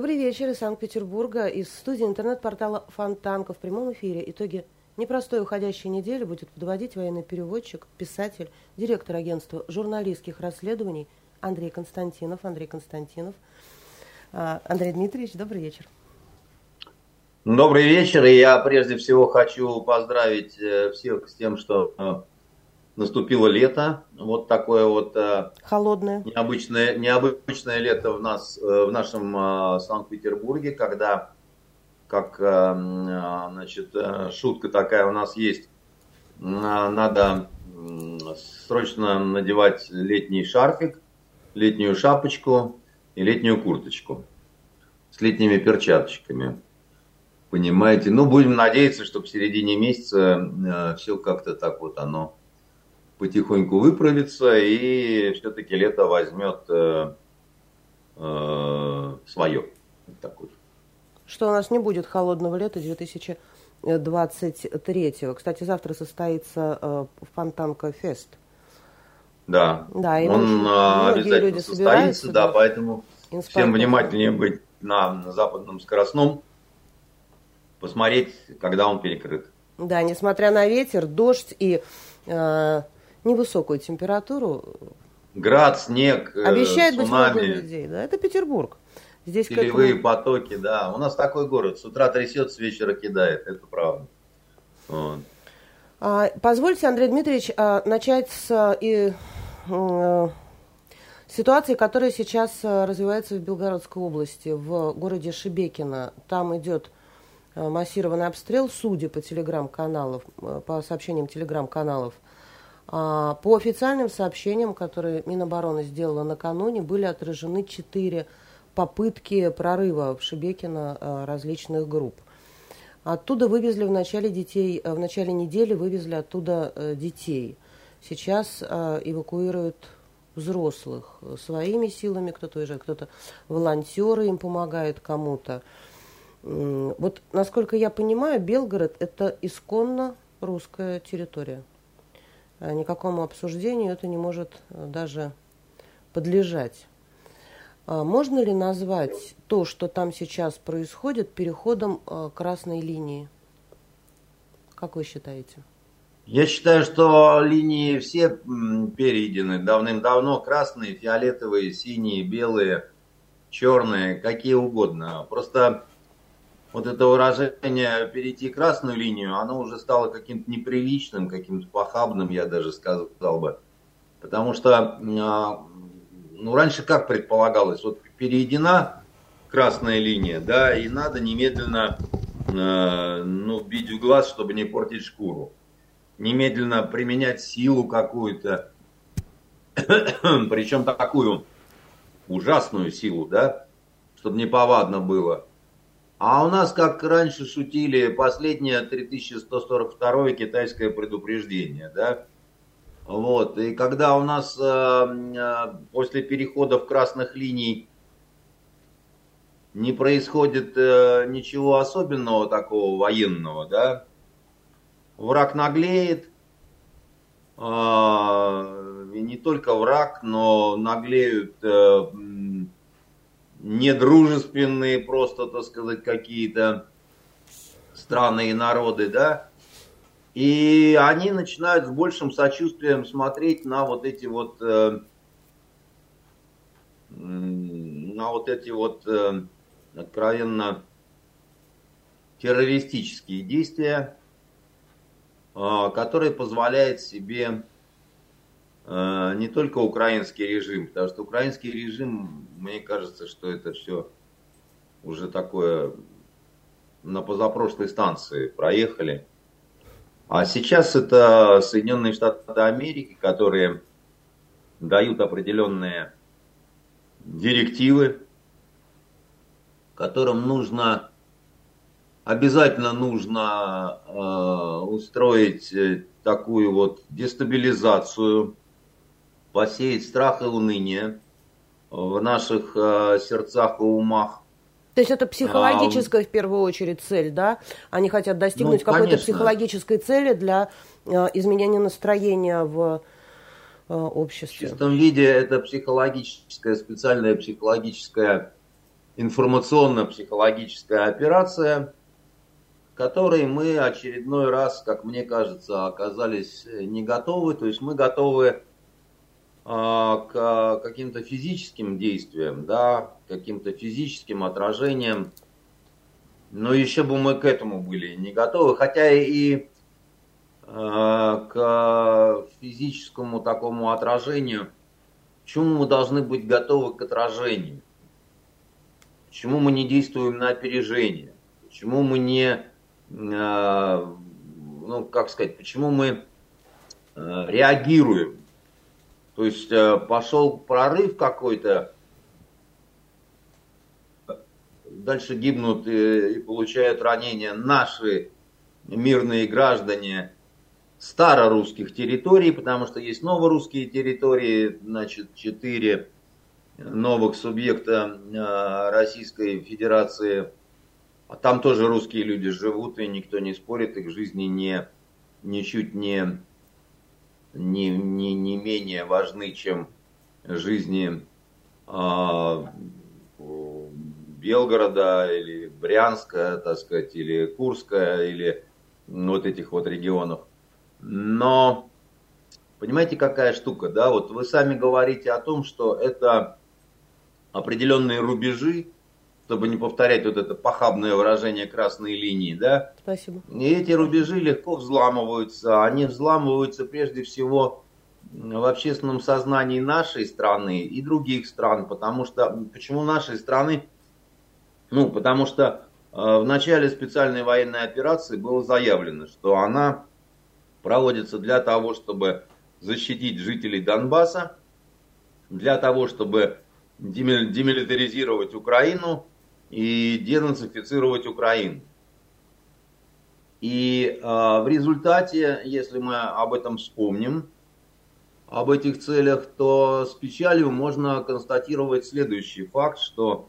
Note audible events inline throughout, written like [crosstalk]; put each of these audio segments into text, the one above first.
Добрый вечер из Санкт-Петербурга. Из студии интернет-портала Фонтанка в прямом эфире. Итоги непростой уходящей недели будет подводить военный переводчик, писатель, директор агентства журналистских расследований Андрей Константинов. Андрей Константинов. А, Андрей Дмитриевич, добрый вечер. Добрый вечер. И я прежде всего хочу поздравить э, всех с тем, что э, наступило лето, вот такое вот э, холодное, необычное, необычное лето в нас, э, в нашем э, Санкт-Петербурге, когда, как, значит, шутка такая у нас есть, надо срочно надевать летний шарфик, летнюю шапочку и летнюю курточку с летними перчаточками. Понимаете? Ну, будем надеяться, что в середине месяца все как-то так вот оно потихоньку выправится и все-таки лето возьмет э, э, свое. Так вот. Что у нас не будет холодного лета 2023. Кстати, завтра состоится э, Фонтанка Фест. Да, да и он э, обязательно люди состоится, да, поэтому всем внимательнее быть на, на западном скоростном, посмотреть, когда он перекрыт. Да, несмотря на ветер, дождь и э, невысокую температуру. Град, снег, э, Обещает цунами. быть людей. Да? Это Петербург. Здесь Селевые этому... потоки, да. У нас такой город. С утра трясет, с вечера кидает. Это правда. Вот. А, позвольте, Андрей Дмитриевич, а, начать с и, а, ситуации, которая сейчас развивается в Белгородской области, в городе Шебекино. Там идет массированный обстрел, судя по телеграм-каналам, по сообщениям телеграм-каналов – а, по официальным сообщениям, которые Минобороны сделала накануне, были отражены четыре попытки прорыва в Шебекино а, различных групп. Оттуда вывезли в начале детей, в начале недели вывезли оттуда э, детей. Сейчас а, эвакуируют взрослых своими силами, кто-то уезжает, кто-то волонтеры им помогают кому-то. Вот, насколько я понимаю, Белгород – это исконно русская территория. Э, никакому обсуждению это не может э, даже подлежать. А можно ли назвать то, что там сейчас происходит, переходом э, красной линии? Как вы считаете? Я считаю, что линии все перейдены давным-давно. Красные, фиолетовые, синие, белые, черные, какие угодно. Просто вот это выражение «перейти красную линию», оно уже стало каким-то неприличным, каким-то похабным, я даже сказал бы. Потому что, а, ну, раньше как предполагалось, вот перейдена красная линия, да, и надо немедленно, а, ну, бить в глаз, чтобы не портить шкуру. Немедленно применять силу какую-то, [coughs] причем такую ужасную силу, да, чтобы не повадно было – а у нас, как раньше шутили, последнее 3142 китайское предупреждение, да? Вот, и когда у нас э, э, после перехода в красных линий не происходит э, ничего особенного такого военного, да, враг наглеет, э, и не только враг, но наглеют э, недружественные просто, так сказать, какие-то страны и народы, да, и они начинают с большим сочувствием смотреть на вот эти вот, э, на вот эти вот э, откровенно террористические действия, э, которые позволяет себе не только украинский режим, потому что украинский режим, мне кажется, что это все уже такое на позапрошлой станции проехали. А сейчас это Соединенные Штаты Америки, которые дают определенные директивы, которым нужно обязательно нужно э, устроить э, такую вот дестабилизацию посеять страх и уныние в наших э, сердцах и умах. То есть это психологическая а, в первую очередь цель, да? Они хотят достигнуть ну, какой-то психологической цели для э, изменения настроения в э, обществе. В чистом виде это психологическая, специальная психологическая информационно-психологическая операция, которой мы очередной раз, как мне кажется, оказались не готовы. То есть мы готовы к каким-то физическим действиям, да, каким-то физическим отражениям. Но еще бы мы к этому были не готовы, хотя и а, к физическому такому отражению, почему мы должны быть готовы к отражению? Почему мы не действуем на опережение? Почему мы не, а, ну, как сказать, почему мы реагируем то есть э, пошел прорыв какой-то, дальше гибнут и, и получают ранения наши мирные граждане старорусских территорий, потому что есть новорусские территории, значит, четыре новых субъекта э, Российской Федерации. А там тоже русские люди живут, и никто не спорит, их жизни не, ничуть не не, не, не менее важны, чем жизни э, Белгорода или Брянска, так сказать, или Курска, или вот этих вот регионов. Но понимаете, какая штука, да, вот вы сами говорите о том, что это определенные рубежи, чтобы не повторять вот это похабное выражение красной линии, да? Спасибо. И эти рубежи легко взламываются. Они взламываются прежде всего в общественном сознании нашей страны и других стран, потому что, почему нашей страны? Ну, потому что э, в начале специальной военной операции было заявлено, что она проводится для того, чтобы защитить жителей Донбасса, для того, чтобы демилитаризировать Украину, и денацифицировать Украину. И э, в результате, если мы об этом вспомним, об этих целях, то с печалью можно констатировать следующий факт, что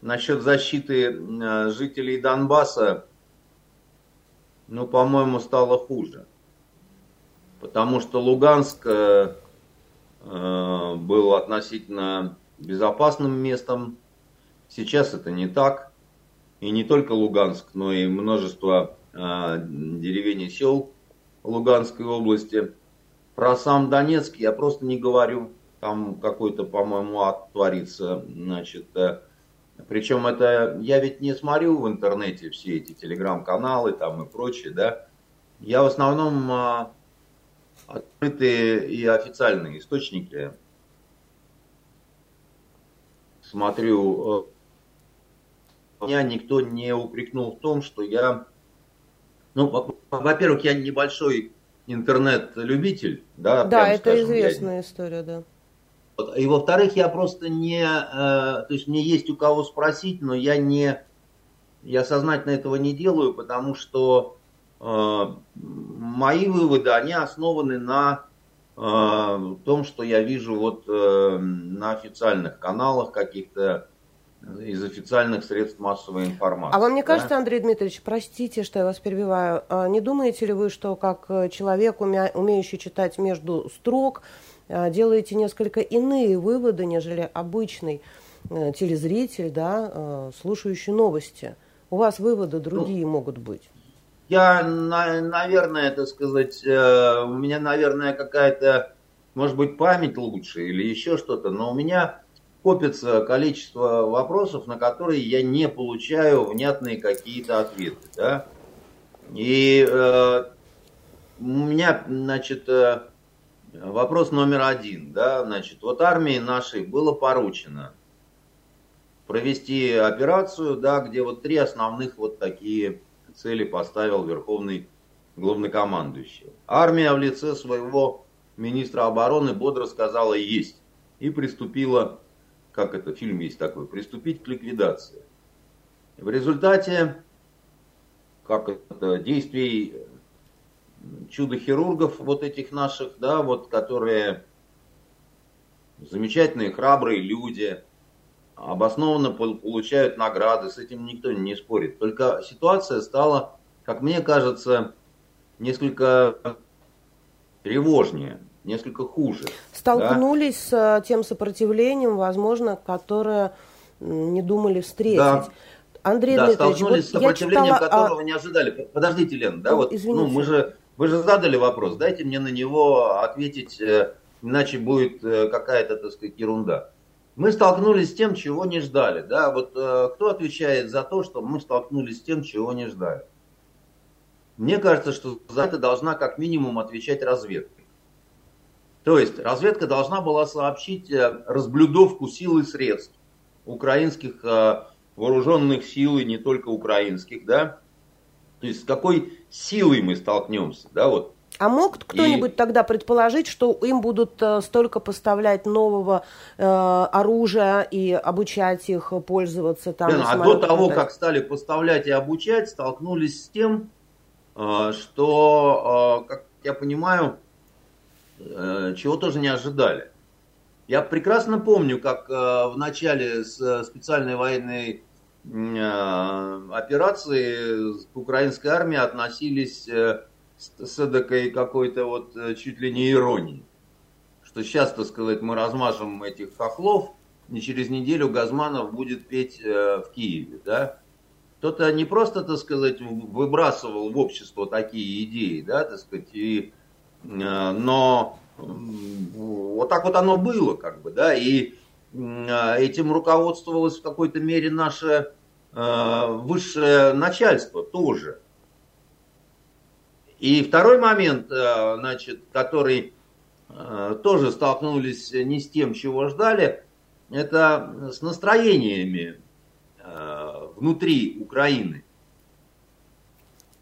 насчет защиты э, жителей Донбасса, ну, по-моему, стало хуже. Потому что Луганск э, э был относительно безопасным местом Сейчас это не так. И не только Луганск, но и множество э, деревень и сел Луганской области. Про сам Донецк я просто не говорю. Там какой-то, по-моему, ад творится. Значит, э, причем это я ведь не смотрю в интернете все эти телеграм-каналы там и прочее, да. Я в основном э, открытые и официальные источники смотрю э, меня никто не упрекнул в том, что я, ну, во-первых, я небольшой интернет-любитель, да. Да, это скажем, известная я... история, да. И во-вторых, я просто не, э, то есть мне есть у кого спросить, но я не, я сознательно этого не делаю, потому что э, мои выводы, они основаны на э, том, что я вижу вот э, на официальных каналах каких-то из официальных средств массовой информации. А вам не кажется, да? Андрей Дмитриевич, простите, что я вас перебиваю, а не думаете ли вы, что как э, человек, умеющий читать между строк, э, делаете несколько иные выводы, нежели обычный э, телезритель, да, слушающий новости? У вас выводы ну, другие ну, могут быть. Я, наверное, это сказать, у меня, наверное, какая-то, может быть, память лучше или еще что-то, но у меня копится количество вопросов, на которые я не получаю внятные какие-то ответы. Да? И э, у меня, значит, э, вопрос номер один. Да? Значит, вот армии нашей было поручено провести операцию, да, где вот три основных вот такие цели поставил Верховный главнокомандующий. Армия в лице своего министра обороны бодро сказала «есть» и приступила как это, фильм есть такой, приступить к ликвидации. В результате, как это, действий чудо-хирургов вот этих наших, да, вот, которые замечательные, храбрые люди, обоснованно получают награды, с этим никто не спорит. Только ситуация стала, как мне кажется, несколько тревожнее несколько хуже. Столкнулись да? с э, тем сопротивлением, возможно, которое не думали встретить. Да. Андрей да, Дмитриевич, столкнулись вот с сопротивлением, читала, которого а... не ожидали. Подождите, Лен, да, ну, вот, извините. ну, мы же, вы же задали вопрос, дайте мне на него ответить, э, иначе будет э, какая-то, так сказать, ерунда. Мы столкнулись с тем, чего не ждали, да, вот кто отвечает за то, что мы столкнулись с тем, чего не ждали? Мне кажется, что за это должна как минимум отвечать разведка. То есть разведка должна была сообщить разблюдовку сил и средств украинских вооруженных сил, и не только украинских, да, то есть с какой силой мы столкнемся, да, вот. А мог кто-нибудь и... тогда предположить, что им будут э, столько поставлять нового э, оружия и обучать их пользоваться там? Да, а до того, как стали поставлять и обучать, столкнулись с тем, э, что, э, как я понимаю, э, чего тоже не ожидали. Я прекрасно помню, как э, в начале с специальной военной Э, операции к украинской армии относились э, с эдакой какой-то вот э, чуть ли не иронией. Что сейчас, так сказать, мы размажем этих хохлов, и через неделю Газманов будет петь в Киеве, да? Кто-то не просто, так сказать, выбрасывал в общество такие идеи, да, так сказать, и, но вот так вот оно было, как бы, да, и а, этим руководствовалось в какой-то мере наше а, высшее начальство тоже. И второй момент, значит, который тоже столкнулись не с тем, чего ждали, это с настроениями внутри Украины.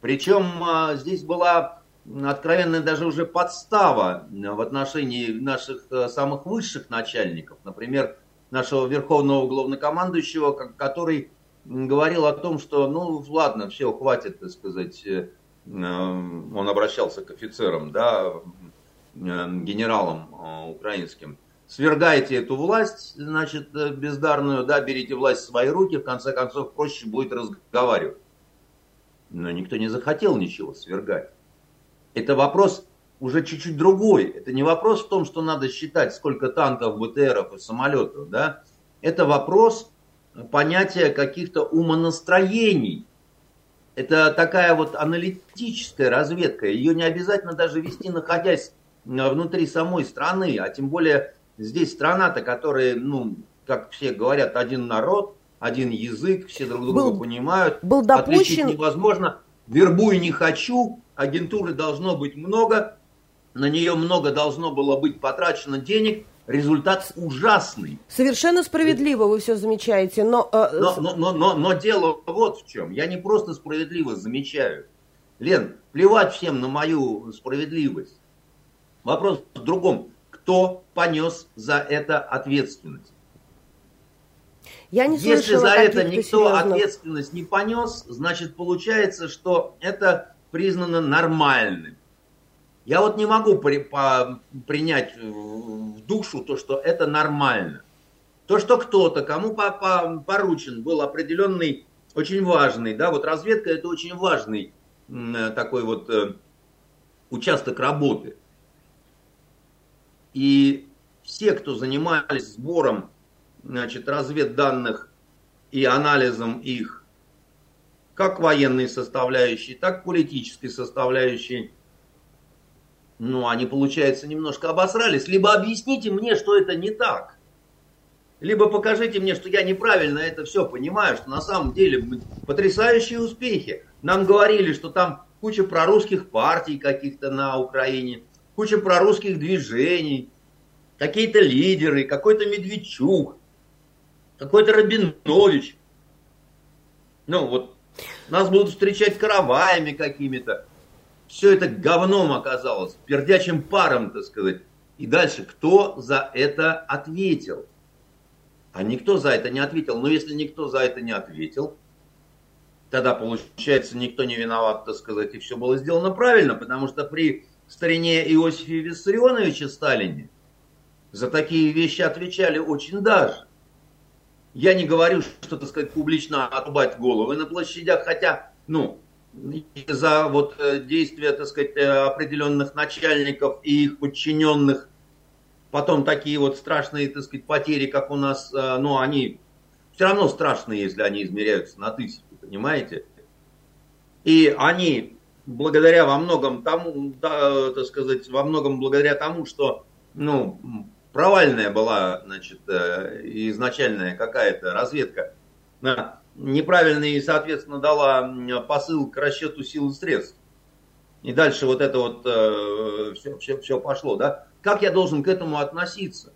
Причем здесь была откровенная даже уже подстава в отношении наших э, самых высших начальников, например, нашего верховного главнокомандующего, который говорил о том, что, ну, ладно, все, хватит, так сказать, э, он обращался к офицерам, да, генералам э, украинским, свергайте эту власть, значит, бездарную, да, берите власть в свои руки, в конце концов, проще будет разговаривать. Но никто не захотел ничего свергать. Это вопрос уже чуть-чуть другой. Это не вопрос в том, что надо считать, сколько танков, БТРов и самолетов. Да? Это вопрос понятия каких-то умонастроений. Это такая вот аналитическая разведка. Ее не обязательно даже вести, находясь внутри самой страны. А тем более здесь страна-то, которая, ну, как все говорят, один народ, один язык, все друг друга был, понимают. Был допущен... Отличить невозможно. Вербуй не хочу, агентуры должно быть много, на нее много должно было быть потрачено денег, результат ужасный. Совершенно справедливо вы все замечаете, но... Э... Но, но, но, но... но дело вот в чем. Я не просто справедливо замечаю. Лен, плевать всем на мою справедливость. Вопрос в другом. Кто понес за это ответственность? Я не Если за это никто серьезных... ответственность не понес, значит получается, что это признано нормальным. Я вот не могу при, по, принять в душу то, что это нормально. То, что кто-то, кому по, по, поручен был определенный, очень важный, да, вот разведка это очень важный э, такой вот э, участок работы. И все, кто занимались сбором значит, разведданных и анализом их, как военной составляющей, так политической составляющей, ну, они, получается, немножко обосрались. Либо объясните мне, что это не так. Либо покажите мне, что я неправильно это все понимаю, что на самом деле потрясающие успехи. Нам говорили, что там куча прорусских партий каких-то на Украине, куча прорусских движений, какие-то лидеры, какой-то Медведчук, какой-то Рабинович. Ну, вот нас будут встречать караваями какими-то. Все это говном оказалось, пердячим паром, так сказать. И дальше, кто за это ответил? А никто за это не ответил. Но если никто за это не ответил, тогда получается никто не виноват, так сказать, и все было сделано правильно, потому что при старине Иосифе Виссарионовиче Сталине за такие вещи отвечали очень даже. Я не говорю, что, так сказать, публично отрубать головы на площадях, хотя, ну, за вот э, действия, так сказать, э, определенных начальников и их подчиненных, потом такие вот страшные, так сказать, потери, как у нас, э, ну, они все равно страшно, если они измеряются на тысячи, понимаете? И они, благодаря во многом тому, да, так сказать, во многом благодаря тому, что, ну, провальная была, значит, э, изначальная какая-то разведка, неправильный, соответственно, дала посыл к расчету сил и средств. И дальше вот это вот э, все, все, все пошло, да? Как я должен к этому относиться?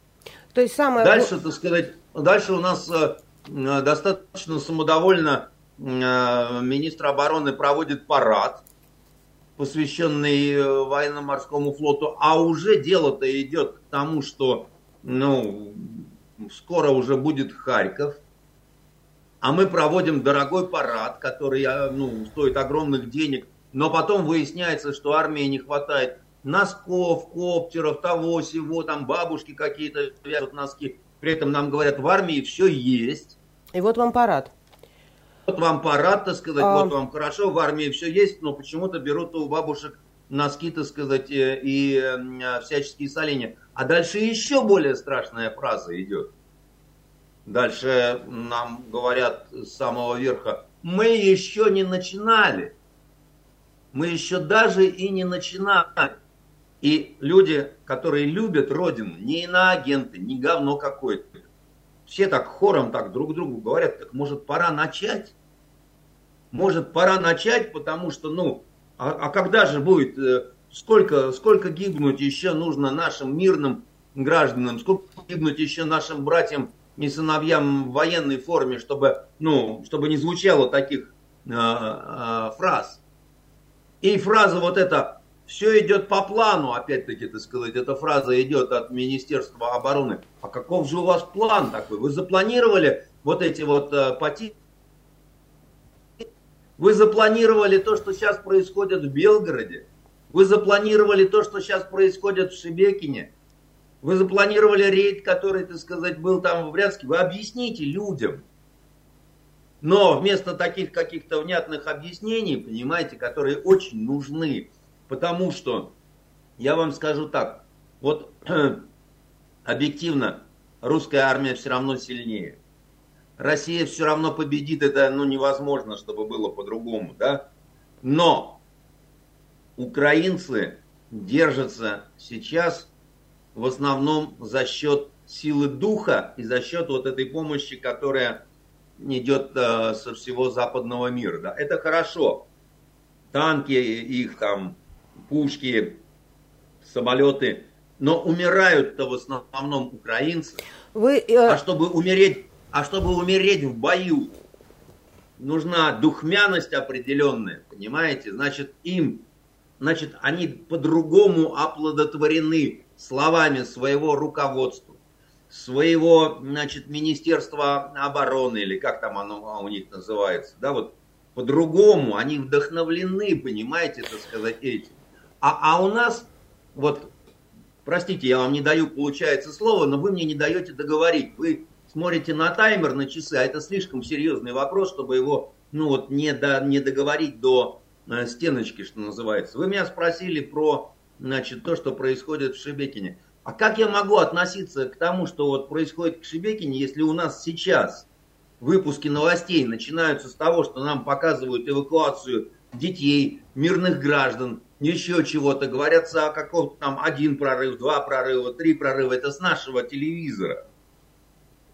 То есть самое... Дальше, так сказать, дальше у нас э, достаточно самодовольно э, министр обороны проводит парад, посвященный э, военно-морскому флоту, а уже дело-то идет к тому, что ну, скоро уже будет Харьков, а мы проводим дорогой парад, который э, ну, стоит огромных денег, но потом выясняется, что армии не хватает носков, коптеров, того, всего, там бабушки какие-то вяжут носки. При этом нам говорят, в армии все есть. И вот вам парад. Вот вам парад, так сказать, а... вот вам хорошо, в армии все есть, но почему-то берут у бабушек носки, так сказать, э, и э, всяческие соленья. А дальше еще более страшная фраза идет. Дальше нам говорят с самого верха, мы еще не начинали. Мы еще даже и не начинали. И люди, которые любят Родину, не иноагенты, не говно какое-то, все так хором так друг другу говорят, так может пора начать? Может пора начать, потому что, ну, а, а когда же будет, э, сколько, сколько гибнуть еще нужно нашим мирным гражданам, сколько гибнуть еще нашим братьям и сыновьям в военной форме, чтобы, ну, чтобы не звучало таких э, э, фраз. И фраза вот эта все идет по плану, опять-таки, так сказать, эта фраза идет от Министерства обороны. А каков же у вас план такой? Вы запланировали вот эти вот э, поти... Вы запланировали то, что сейчас происходит в Белгороде. Вы запланировали то, что сейчас происходит в Шебекине. Вы запланировали рейд, который, так сказать, был там в Брянске. Вы объясните людям. Но вместо таких каких-то внятных объяснений, понимаете, которые очень нужны, Потому что, я вам скажу так, вот [clears throat] объективно, русская армия все равно сильнее. Россия все равно победит, это ну, невозможно, чтобы было по-другому, да? Но украинцы держатся сейчас в основном за счет силы духа и за счет вот этой помощи, которая идет э, со всего западного мира. Да? Это хорошо. Танки их там пушки, самолеты, но умирают-то в основном украинцы. Вы, э... А чтобы умереть, а чтобы умереть в бою, нужна духмяность определенная, понимаете? Значит, им, значит, они по-другому оплодотворены словами своего руководства, своего, значит, Министерства обороны, или как там оно у них называется, да, вот по-другому, они вдохновлены, понимаете, так сказать, этим. А, а у нас, вот, простите, я вам не даю, получается, слово, но вы мне не даете договорить. Вы смотрите на таймер, на часы, а это слишком серьезный вопрос, чтобы его, ну вот, не, до, не договорить до э, стеночки, что называется. Вы меня спросили про, значит, то, что происходит в Шебекине. А как я могу относиться к тому, что вот происходит в Шебекине, если у нас сейчас выпуски новостей начинаются с того, что нам показывают эвакуацию детей, мирных граждан, еще чего-то. Говорятся о каком-то там один прорыв, два прорыва, три прорыва. Это с нашего телевизора.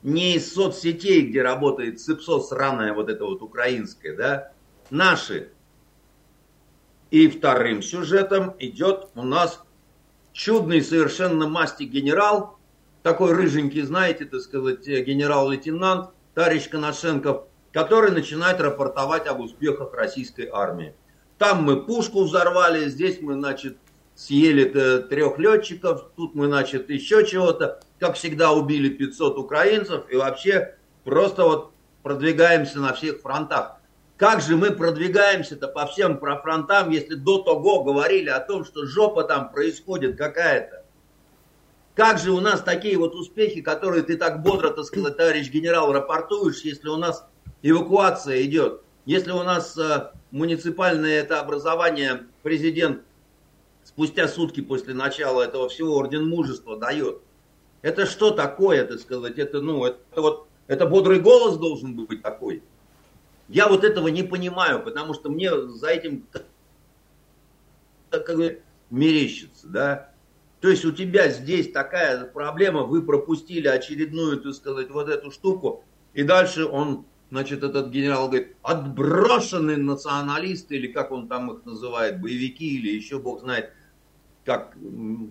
Не из соцсетей, где работает СИПСО сраная вот это вот украинская, да. Наши. И вторым сюжетом идет у нас чудный совершенно масти генерал, такой рыженький, знаете, так сказать, генерал-лейтенант, товарищ Коношенков, который начинает рапортовать об успехах российской армии. Там мы пушку взорвали, здесь мы, значит, съели трех летчиков, тут мы, значит, еще чего-то. Как всегда, убили 500 украинцев и вообще просто вот продвигаемся на всех фронтах. Как же мы продвигаемся-то по всем фронтам, если до того говорили о том, что жопа там происходит какая-то? Как же у нас такие вот успехи, которые ты так бодро, так сказать, товарищ генерал, рапортуешь, если у нас эвакуация идет? Если у нас э, муниципальное это образование президент спустя сутки после начала этого всего орден мужества дает. Это что такое, так сказать? Это, ну, это вот Это бодрый голос должен быть такой. Я вот этого не понимаю, потому что мне за этим как бы мерещится, да. То есть у тебя здесь такая проблема, вы пропустили очередную, так сказать, вот эту штуку, и дальше он, значит, этот генерал говорит, отброшенные националисты, или как он там их называет, боевики, или еще бог знает, как,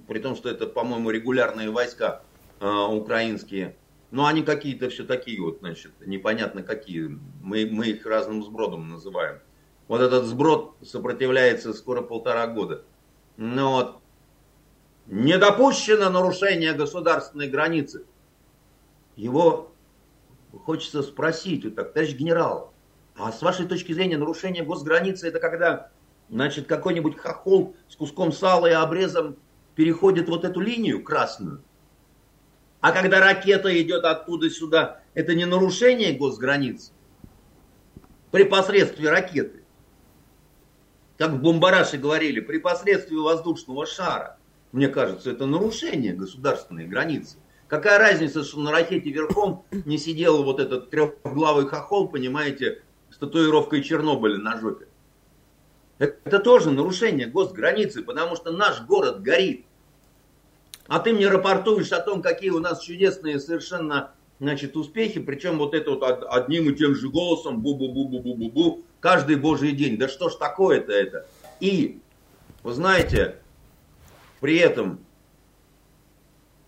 при том, что это, по-моему, регулярные войска э, украинские, но они какие-то все такие вот, значит, непонятно какие, мы, мы их разным сбродом называем. Вот этот сброд сопротивляется скоро полтора года. Ну вот, не допущено нарушение государственной границы. Его хочется спросить, вот так, товарищ генерал, а с вашей точки зрения нарушение госграницы это когда, значит, какой-нибудь хохол с куском сала и обрезом переходит вот эту линию красную? А когда ракета идет оттуда сюда, это не нарушение госграницы? При посредстве ракеты. Как в Бомбараше говорили, при посредстве воздушного шара. Мне кажется, это нарушение государственной границы. Какая разница, что на ракете верхом не сидел вот этот трехглавый хохол, понимаете, с татуировкой Чернобыля на жопе. Это тоже нарушение госграницы, потому что наш город горит. А ты мне рапортуешь о том, какие у нас чудесные совершенно значит, успехи, причем вот это вот одним и тем же голосом, бу-бу-бу-бу-бу-бу-бу, каждый божий день. Да что ж такое-то это? И, вы знаете, при этом,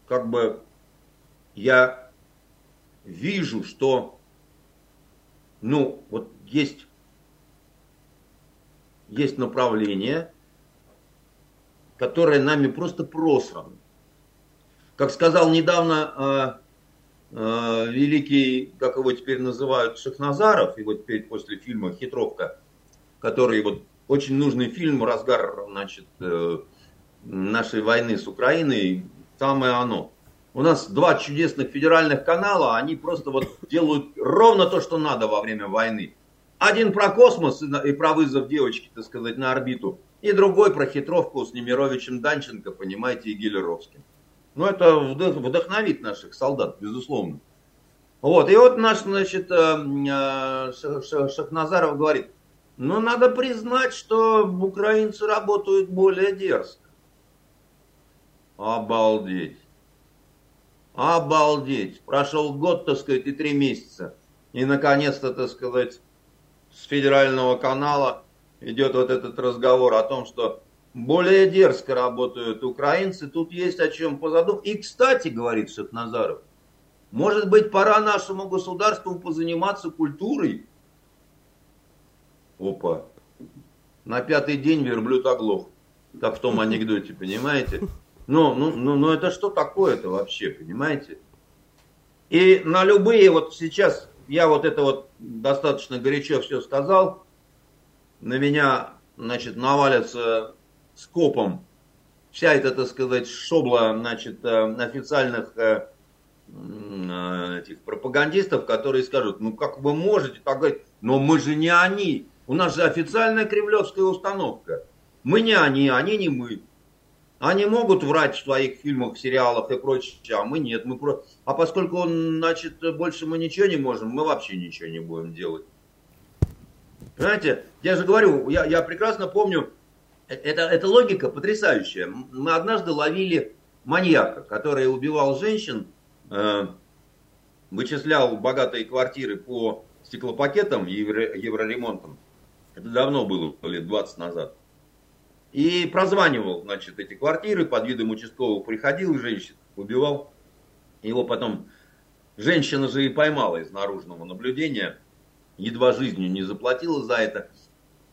как бы, я вижу, что, ну, вот есть, есть направление, которое нами просто просрано. Как сказал недавно э, э, великий, как его теперь называют, Шахназаров, вот теперь после фильма «Хитровка», который вот очень нужный фильм, разгар, значит, э, нашей войны с Украиной, самое оно. У нас два чудесных федеральных канала, они просто вот делают ровно то, что надо во время войны. Один про космос и про вызов девочки, так сказать, на орбиту, и другой про хитровку с Немировичем Данченко, понимаете, и Гелеровским. Ну, это вдохновит наших солдат, безусловно. Вот, и вот наш, значит, э, э, Шахназаров говорит, ну, надо признать, что украинцы работают более дерзко. Обалдеть. Обалдеть. Прошел год, так сказать, и три месяца. И, наконец-то, так сказать, с федерального канала идет вот этот разговор о том, что более дерзко работают украинцы. Тут есть о чем позадумать. И, кстати, говорит Шахназаров, может быть, пора нашему государству позаниматься культурой? Опа. На пятый день верблюд оглох. Как в том анекдоте, понимаете? Ну, ну, ну, ну это что такое-то вообще, понимаете? И на любые, вот сейчас я вот это вот достаточно горячо все сказал, на меня, значит, навалятся скопом вся эта, так сказать, шобла, значит, э, официальных э, э, этих пропагандистов, которые скажут, ну как вы можете так говорить, но мы же не они, у нас же официальная кремлевская установка. Мы не они, они не мы. Они могут врать в своих фильмах, сериалах и прочее, а мы нет. Мы про... А поскольку, значит, больше мы ничего не можем, мы вообще ничего не будем делать. Понимаете, я же говорю, я, я прекрасно помню, это, это логика потрясающая. Мы однажды ловили маньяка, который убивал женщин, э, вычислял богатые квартиры по стеклопакетам, евро, евроремонтам. Это давно было, лет 20 назад. И прозванивал, значит, эти квартиры, под видом участкового приходил женщин, убивал. Его потом женщина же и поймала из наружного наблюдения, едва жизнью не заплатила за это.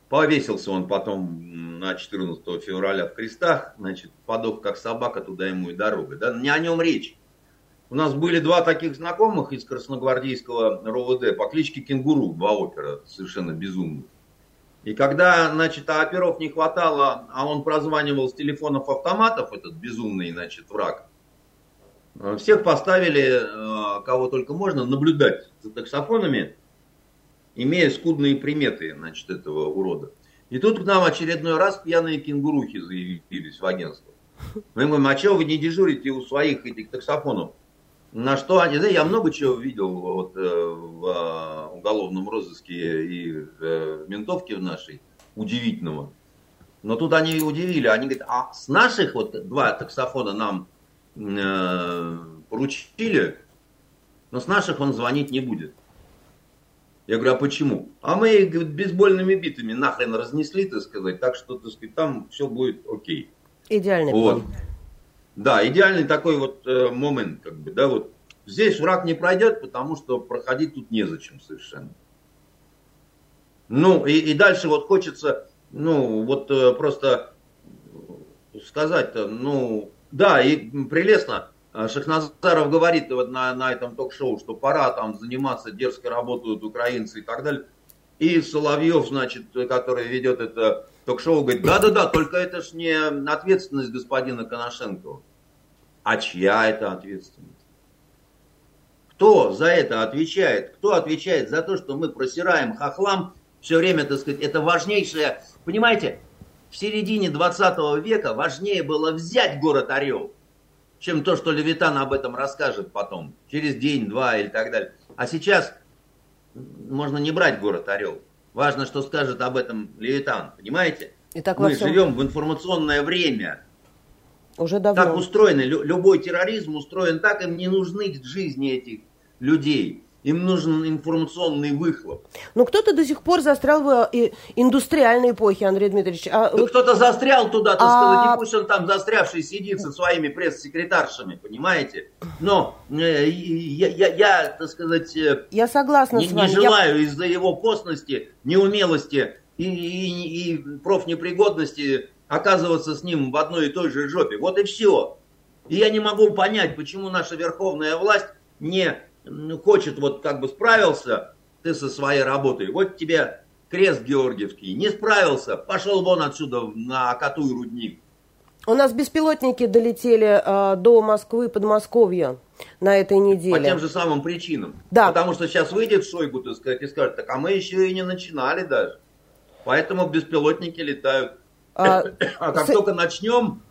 Повесился он потом на 14 февраля в крестах, значит, подох как собака, туда ему и дорога. Да? Не о нем речь. У нас были два таких знакомых из красногвардейского РОВД по кличке Кенгуру, два опера, совершенно безумных. И когда, значит, оперов не хватало, а он прозванивал с телефонов автоматов, этот безумный, значит, враг, всех поставили, э, кого только можно, наблюдать за таксофонами, имея скудные приметы, значит, этого урода. И тут к нам очередной раз пьяные кенгурухи заявились в агентство. Мы говорим, а чего вы не дежурите у своих этих таксофонов? На что они, да, я много чего видел вот, э, в э, уголовном розыске и в ментовке в нашей, удивительного. Но тут они удивили, они говорят, а с наших вот два таксофона нам э, поручили, но с наших он звонить не будет. Я говорю, а почему? А мы их бейсбольными битами нахрен разнесли, так сказать, так что, так сказать, там все будет окей. Идеальный вот. план. Да, идеальный такой вот э, момент, как бы, да, вот. Здесь враг не пройдет, потому что проходить тут незачем совершенно. Ну, и, и дальше вот хочется, ну, вот э, просто сказать-то, ну, да, и прелестно, а Шахназаров говорит вот на, на этом ток-шоу, что пора там заниматься, дерзко работают украинцы и так далее. И Соловьев, значит, который ведет это ток-шоу, говорит, да-да-да, только это ж не ответственность господина Коношенкова. А чья это ответственность? Кто за это отвечает? Кто отвечает за то, что мы просираем хохлам все время, так сказать, это важнейшее. Понимаете, в середине 20 века важнее было взять город Орел, чем то, что Левитан об этом расскажет потом, через день, два или так далее. А сейчас можно не брать город Орел. Важно, что скажет об этом Левитан, понимаете? Итак, Мы всем... живем в информационное время. Уже давно. Так устроены. Любой терроризм устроен так, им не нужны жизни этих людей. Им нужен информационный выхлоп. Ну, кто-то до сих пор застрял в э, индустриальной эпохе, Андрей Дмитриевич. А, ну, вот... Кто-то застрял туда, так а... сказать, и пусть он там застрявший сидит со своими пресс-секретаршами, понимаете? Но э, я, я, я, так сказать, э, я согласна не, с вами. не желаю я... из-за его постности, неумелости и, и, и профнепригодности оказываться с ним в одной и той же жопе. Вот и все. И я не могу понять, почему наша верховная власть не хочет, вот как бы справился ты со своей работой, вот тебе крест Георгиевский, не справился, пошел вон отсюда на коту и рудник. У нас беспилотники долетели э, до Москвы, Подмосковья на этой неделе. По тем же самым причинам. Да. Потому что сейчас выйдет Шойгу, так сказать, и скажет, так а мы еще и не начинали даже. Поэтому беспилотники летают. А, [coughs] а как с... только начнем,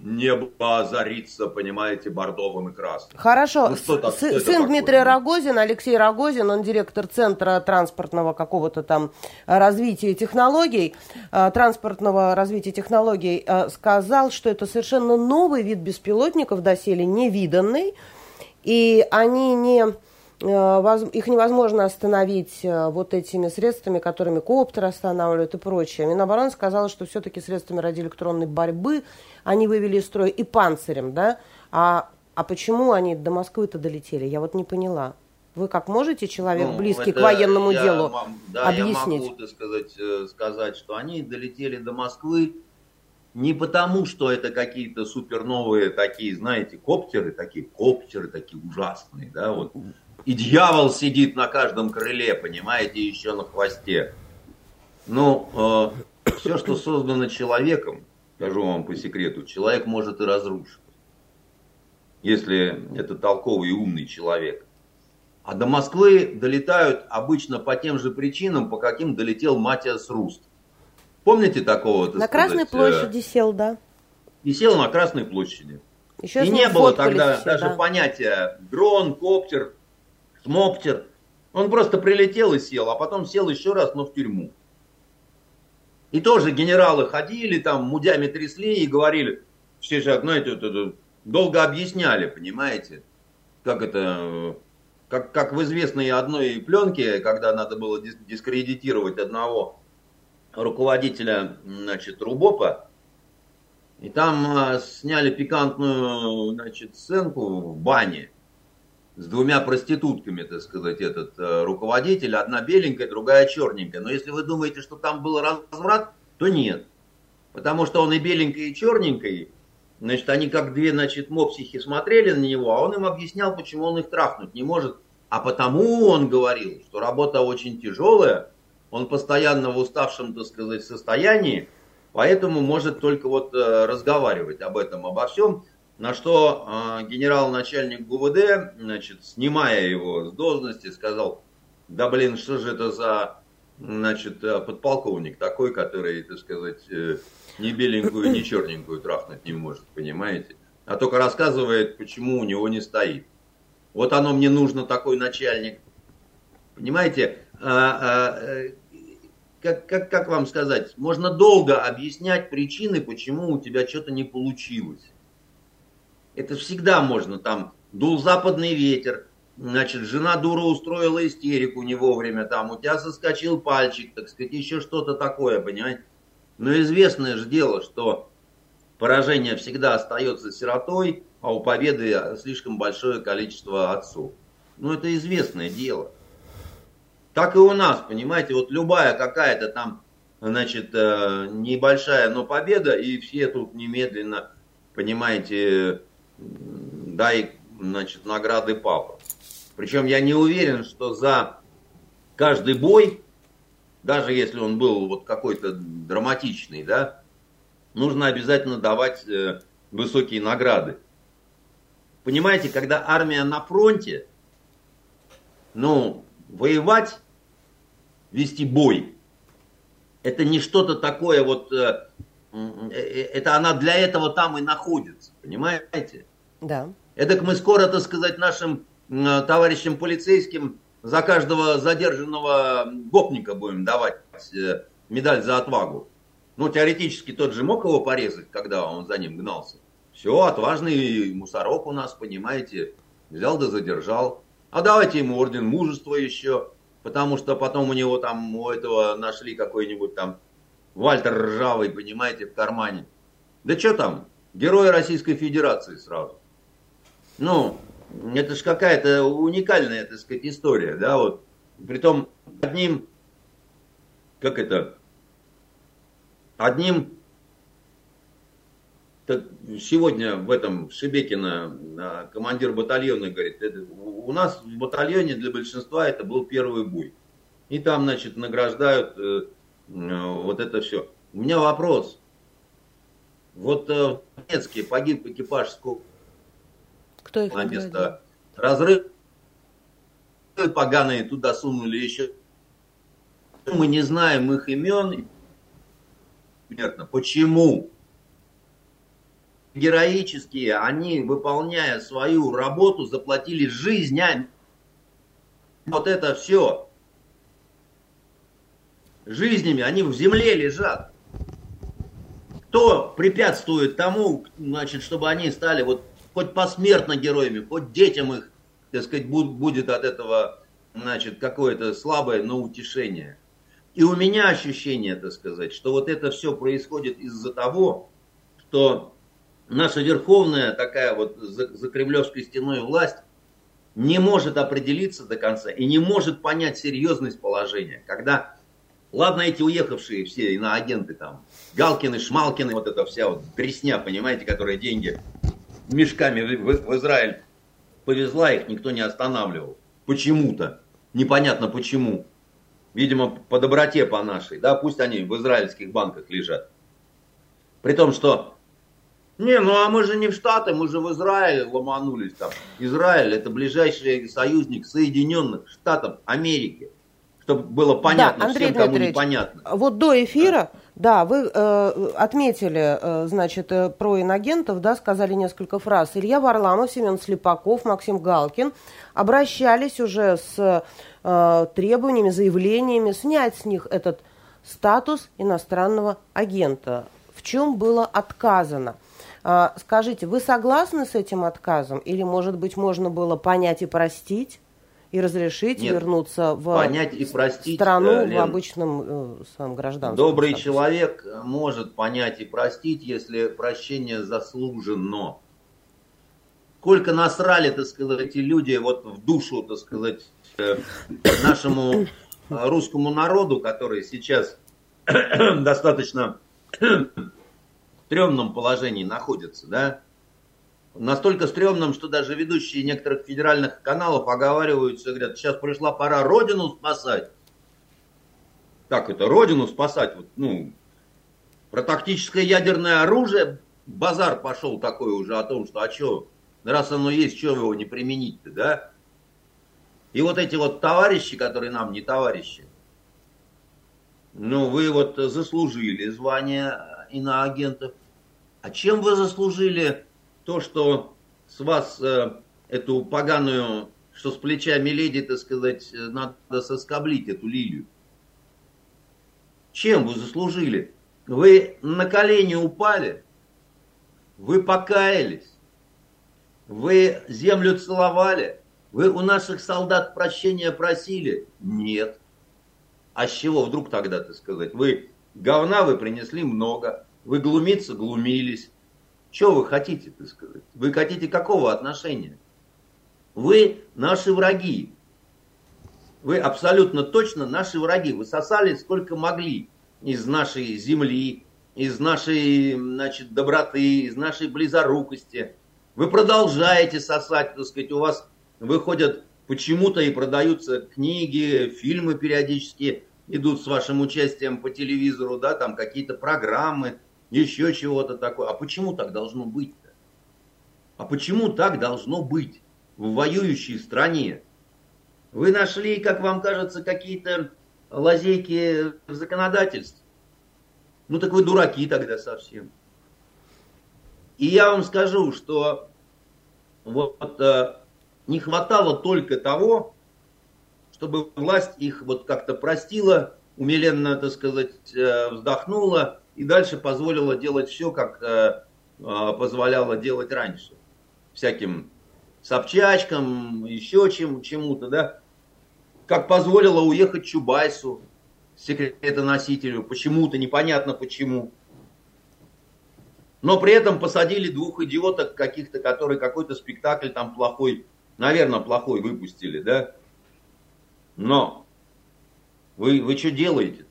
небо озарится, понимаете, бордовым и красным. Хорошо. Ну, что -то, С, что сын Дмитрия Рогозин, Алексей Рогозин, он директор Центра транспортного какого-то там развития технологий, э, транспортного развития технологий, э, сказал, что это совершенно новый вид беспилотников, доселе невиданный, и они не Э, их невозможно остановить э, вот этими средствами, которыми коптер останавливают и прочее. Минобороны сказала, что все-таки средствами радиоэлектронной борьбы они вывели из строя и панцирем, да? А, а почему они до Москвы-то долетели? Я вот не поняла. Вы как можете, человек ну, близкий к военному я, делу, да, объяснить? Я могу, сказать, э, сказать, что они долетели до Москвы не потому, что это какие-то суперновые такие, знаете, коптеры, такие коптеры, такие ужасные, да, вот и дьявол сидит на каждом крыле, понимаете, еще на хвосте. Ну, э, все, что создано человеком, скажу вам по секрету, человек может и разрушить. Если это толковый и умный человек. А до Москвы долетают обычно по тем же причинам, по каким долетел Матиас Руст. Помните такого? На Красной сказать, э, площади сел, да. И сел на Красной площади. Еще и не было тогда все, даже да. понятия дрон, коптер, Смоптер. Он просто прилетел и сел, а потом сел еще раз, но в тюрьму. И тоже генералы ходили там, мудями трясли и говорили, все же, знаете, это, это, долго объясняли, понимаете, как это, как, как в известной одной пленке, когда надо было дискредитировать одного руководителя, значит, Рубопа, и там а, сняли пикантную, значит, сценку в бане, с двумя проститутками, так сказать, этот э, руководитель, одна беленькая, другая черненькая. Но если вы думаете, что там был разврат, то нет. Потому что он и беленькой, и черненькой, значит, они как две, значит, мопсихи смотрели на него, а он им объяснял, почему он их трахнуть не может. А потому он говорил, что работа очень тяжелая, он постоянно в уставшем, так сказать, состоянии, поэтому может только вот э, разговаривать об этом, обо всем. На что э, генерал-начальник ГУВД, значит, снимая его с должности, сказал, да блин, что же это за значит, э, подполковник такой, который, так сказать, э, ни беленькую, ни черненькую трахнуть не может, понимаете? А только рассказывает, почему у него не стоит. Вот оно мне нужно, такой начальник. Понимаете, а, а, э, как, как, как вам сказать, можно долго объяснять причины, почему у тебя что-то не получилось. Это всегда можно, там, дул западный ветер, значит, жена дура устроила истерику не вовремя, там, у тебя соскочил пальчик, так сказать, еще что-то такое, понимаете. Но известное же дело, что поражение всегда остается сиротой, а у победы слишком большое количество отцов. Ну, это известное дело. Так и у нас, понимаете, вот любая какая-то там, значит, э, небольшая, но победа, и все тут немедленно, понимаете, дай, значит, награды папа. Причем я не уверен, что за каждый бой, даже если он был вот какой-то драматичный, да, нужно обязательно давать э, высокие награды. Понимаете, когда армия на фронте, ну, воевать вести бой. Это не что-то такое вот, э, э, это она для этого там и находится, понимаете? Да. Это мы скоро, так сказать, нашим товарищам полицейским за каждого задержанного гопника будем давать э, медаль за отвагу. Ну, теоретически тот же мог его порезать, когда он за ним гнался. Все, отважный мусорок у нас, понимаете, взял да задержал. А давайте ему орден мужества еще потому что потом у него там, у этого нашли какой-нибудь там Вальтер Ржавый, понимаете, в кармане. Да что там, герой Российской Федерации сразу. Ну, это же какая-то уникальная, так сказать, история, да, вот. Притом одним, как это, одним так сегодня в этом Шебекина командир батальона говорит, у нас в батальоне для большинства это был первый бой. И там, значит, награждают э, вот это все. У меня вопрос. Вот э, в Донецке погиб экипаж сколько? Кто их на место разрыв поганые туда сунули еще. Мы не знаем их имен. Почему? героические, они, выполняя свою работу, заплатили жизнями. Вот это все. Жизнями, они в земле лежат. Кто препятствует тому, значит, чтобы они стали вот хоть посмертно героями, хоть детям их, так сказать, будет от этого, значит, какое-то слабое, но утешение. И у меня ощущение, так сказать, что вот это все происходит из-за того, что наша верховная такая вот за, за кремлевской стеной власть не может определиться до конца и не может понять серьезность положения. Когда, ладно, эти уехавшие все иноагенты там, Галкины, Шмалкины, вот эта вся вот дресня, понимаете, которая деньги мешками в, в, Израиль повезла, их никто не останавливал. Почему-то. Непонятно почему. Видимо, по доброте по нашей. Да, пусть они в израильских банках лежат. При том, что не, ну а мы же не в Штаты, мы же в Израиль ломанулись там. Израиль это ближайший союзник Соединенных Штатов Америки. Чтобы было понятно да, Андрей всем, кому непонятно. Вот до эфира, да, вы э, отметили, э, значит, э, про инагентов, да, сказали несколько фраз. Илья Варламов, Семен Слепаков, Максим Галкин обращались уже с э, требованиями, заявлениями снять с них этот статус иностранного агента. В чем было отказано? А, скажите, вы согласны с этим отказом? Или, может быть, можно было понять и простить? И разрешить Нет, вернуться в понять и простить, страну э, Лен, в обычном э, своем гражданском. Добрый статусе. человек может понять и простить, если прощение заслужено. Сколько насрали, так сказать, эти люди вот в душу, так сказать, э, нашему русскому народу, который сейчас [coughs] достаточно [coughs] стрёмном положении находится, да, настолько стрёмном, что даже ведущие некоторых федеральных каналов оговариваются, говорят, сейчас пришла пора родину спасать. Как это, родину спасать? Вот, ну, про тактическое ядерное оружие базар пошел такой уже о том, что а что, раз оно есть, что его не применить-то, да? И вот эти вот товарищи, которые нам не товарищи, ну, вы вот заслужили звание иноагентов. А чем вы заслужили то, что с вас э, эту поганую, что с плеча Миледи, так сказать, надо соскоблить эту лилию. Чем вы заслужили? Вы на колени упали, вы покаялись, вы землю целовали, вы у наших солдат прощения просили? Нет. А с чего вдруг тогда, так сказать? Вы говна вы принесли много, вы глумиться глумились. Что вы хотите, так сказать? Вы хотите какого отношения? Вы наши враги. Вы абсолютно точно наши враги. Вы сосали сколько могли из нашей земли, из нашей значит, доброты, из нашей близорукости. Вы продолжаете сосать, так сказать, у вас выходят почему-то и продаются книги, фильмы периодически идут с вашим участием по телевизору, да, там какие-то программы, еще чего-то такое. А почему так должно быть-то? А почему так должно быть в воюющей стране? Вы нашли, как вам кажется, какие-то лазейки в законодательстве? Ну так вы дураки тогда совсем. И я вам скажу, что вот э, не хватало только того, чтобы власть их вот как-то простила, умиленно, так сказать, э, вздохнула и дальше позволила делать все, как э, э, позволяла делать раньше. Всяким Собчачкам, еще чем, чему-то, да. Как позволила уехать Чубайсу, секретоносителю, почему-то, непонятно почему. Но при этом посадили двух идиоток каких-то, которые какой-то спектакль там плохой, наверное, плохой выпустили, да. Но вы, вы что делаете?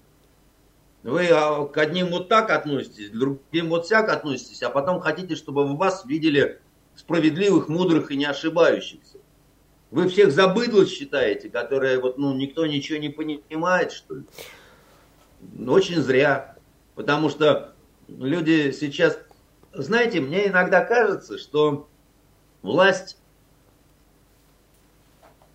Вы а, к одним вот так относитесь, к другим вот всяк относитесь, а потом хотите, чтобы в вас видели справедливых, мудрых и не ошибающихся. Вы всех за быдло считаете, которые вот, ну, никто ничего не понимает, что ли? Ну, очень зря. Потому что люди сейчас... Знаете, мне иногда кажется, что власть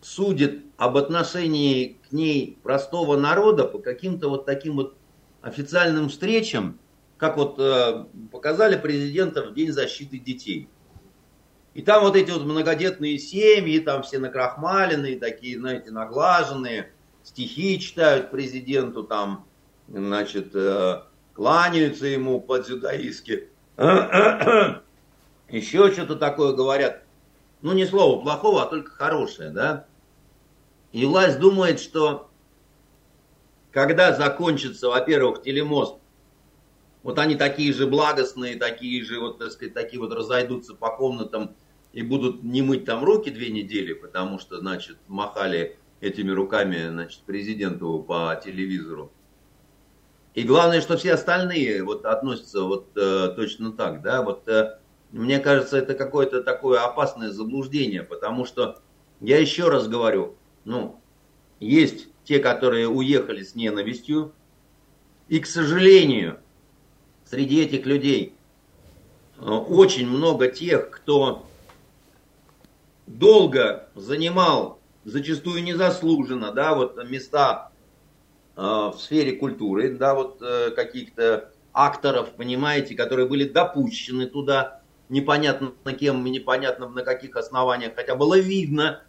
судит об отношении к ней простого народа по каким-то вот таким вот официальным встречам, как вот э, показали президента в День защиты детей. И там вот эти вот многодетные семьи, там все накрахмаленные, такие, знаете, наглаженные, стихи читают президенту, там, значит, э, кланяются ему по-дзюдаистски. [coughs] Еще что-то такое говорят. Ну, не слово плохого, а только хорошее, да? И власть думает, что когда закончится, во-первых, телемост, вот они такие же благостные, такие же, вот, так сказать, такие вот разойдутся по комнатам и будут не мыть там руки две недели, потому что, значит, махали этими руками, значит, президенту по телевизору. И главное, что все остальные вот относятся вот э, точно так, да, вот э, мне кажется, это какое-то такое опасное заблуждение, потому что я еще раз говорю, ну, есть те, которые уехали с ненавистью. И, к сожалению, среди этих людей э, очень много тех, кто долго занимал, зачастую незаслуженно, да, вот места э, в сфере культуры, да, вот э, каких-то акторов, понимаете, которые были допущены туда, непонятно кем, непонятно на каких основаниях, хотя было видно,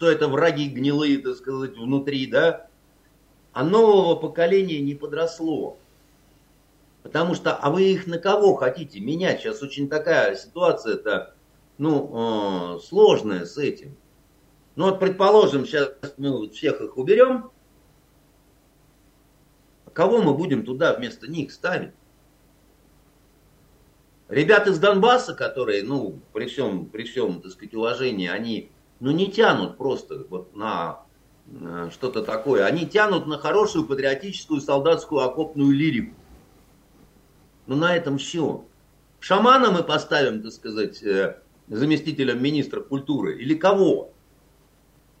что это враги гнилые, так сказать, внутри, да, а нового поколения не подросло. Потому что, а вы их на кого хотите менять? Сейчас очень такая ситуация-то, ну, э, сложная с этим. Ну вот, предположим, сейчас мы всех их уберем, кого мы будем туда вместо них ставить? Ребят из Донбасса, которые, ну, при всем, при всем, так сказать, уважении, они ну не тянут просто вот на э, что-то такое. Они тянут на хорошую патриотическую солдатскую окопную лирику. Ну на этом все. Шамана мы поставим, так сказать, э, заместителем министра культуры. Или кого?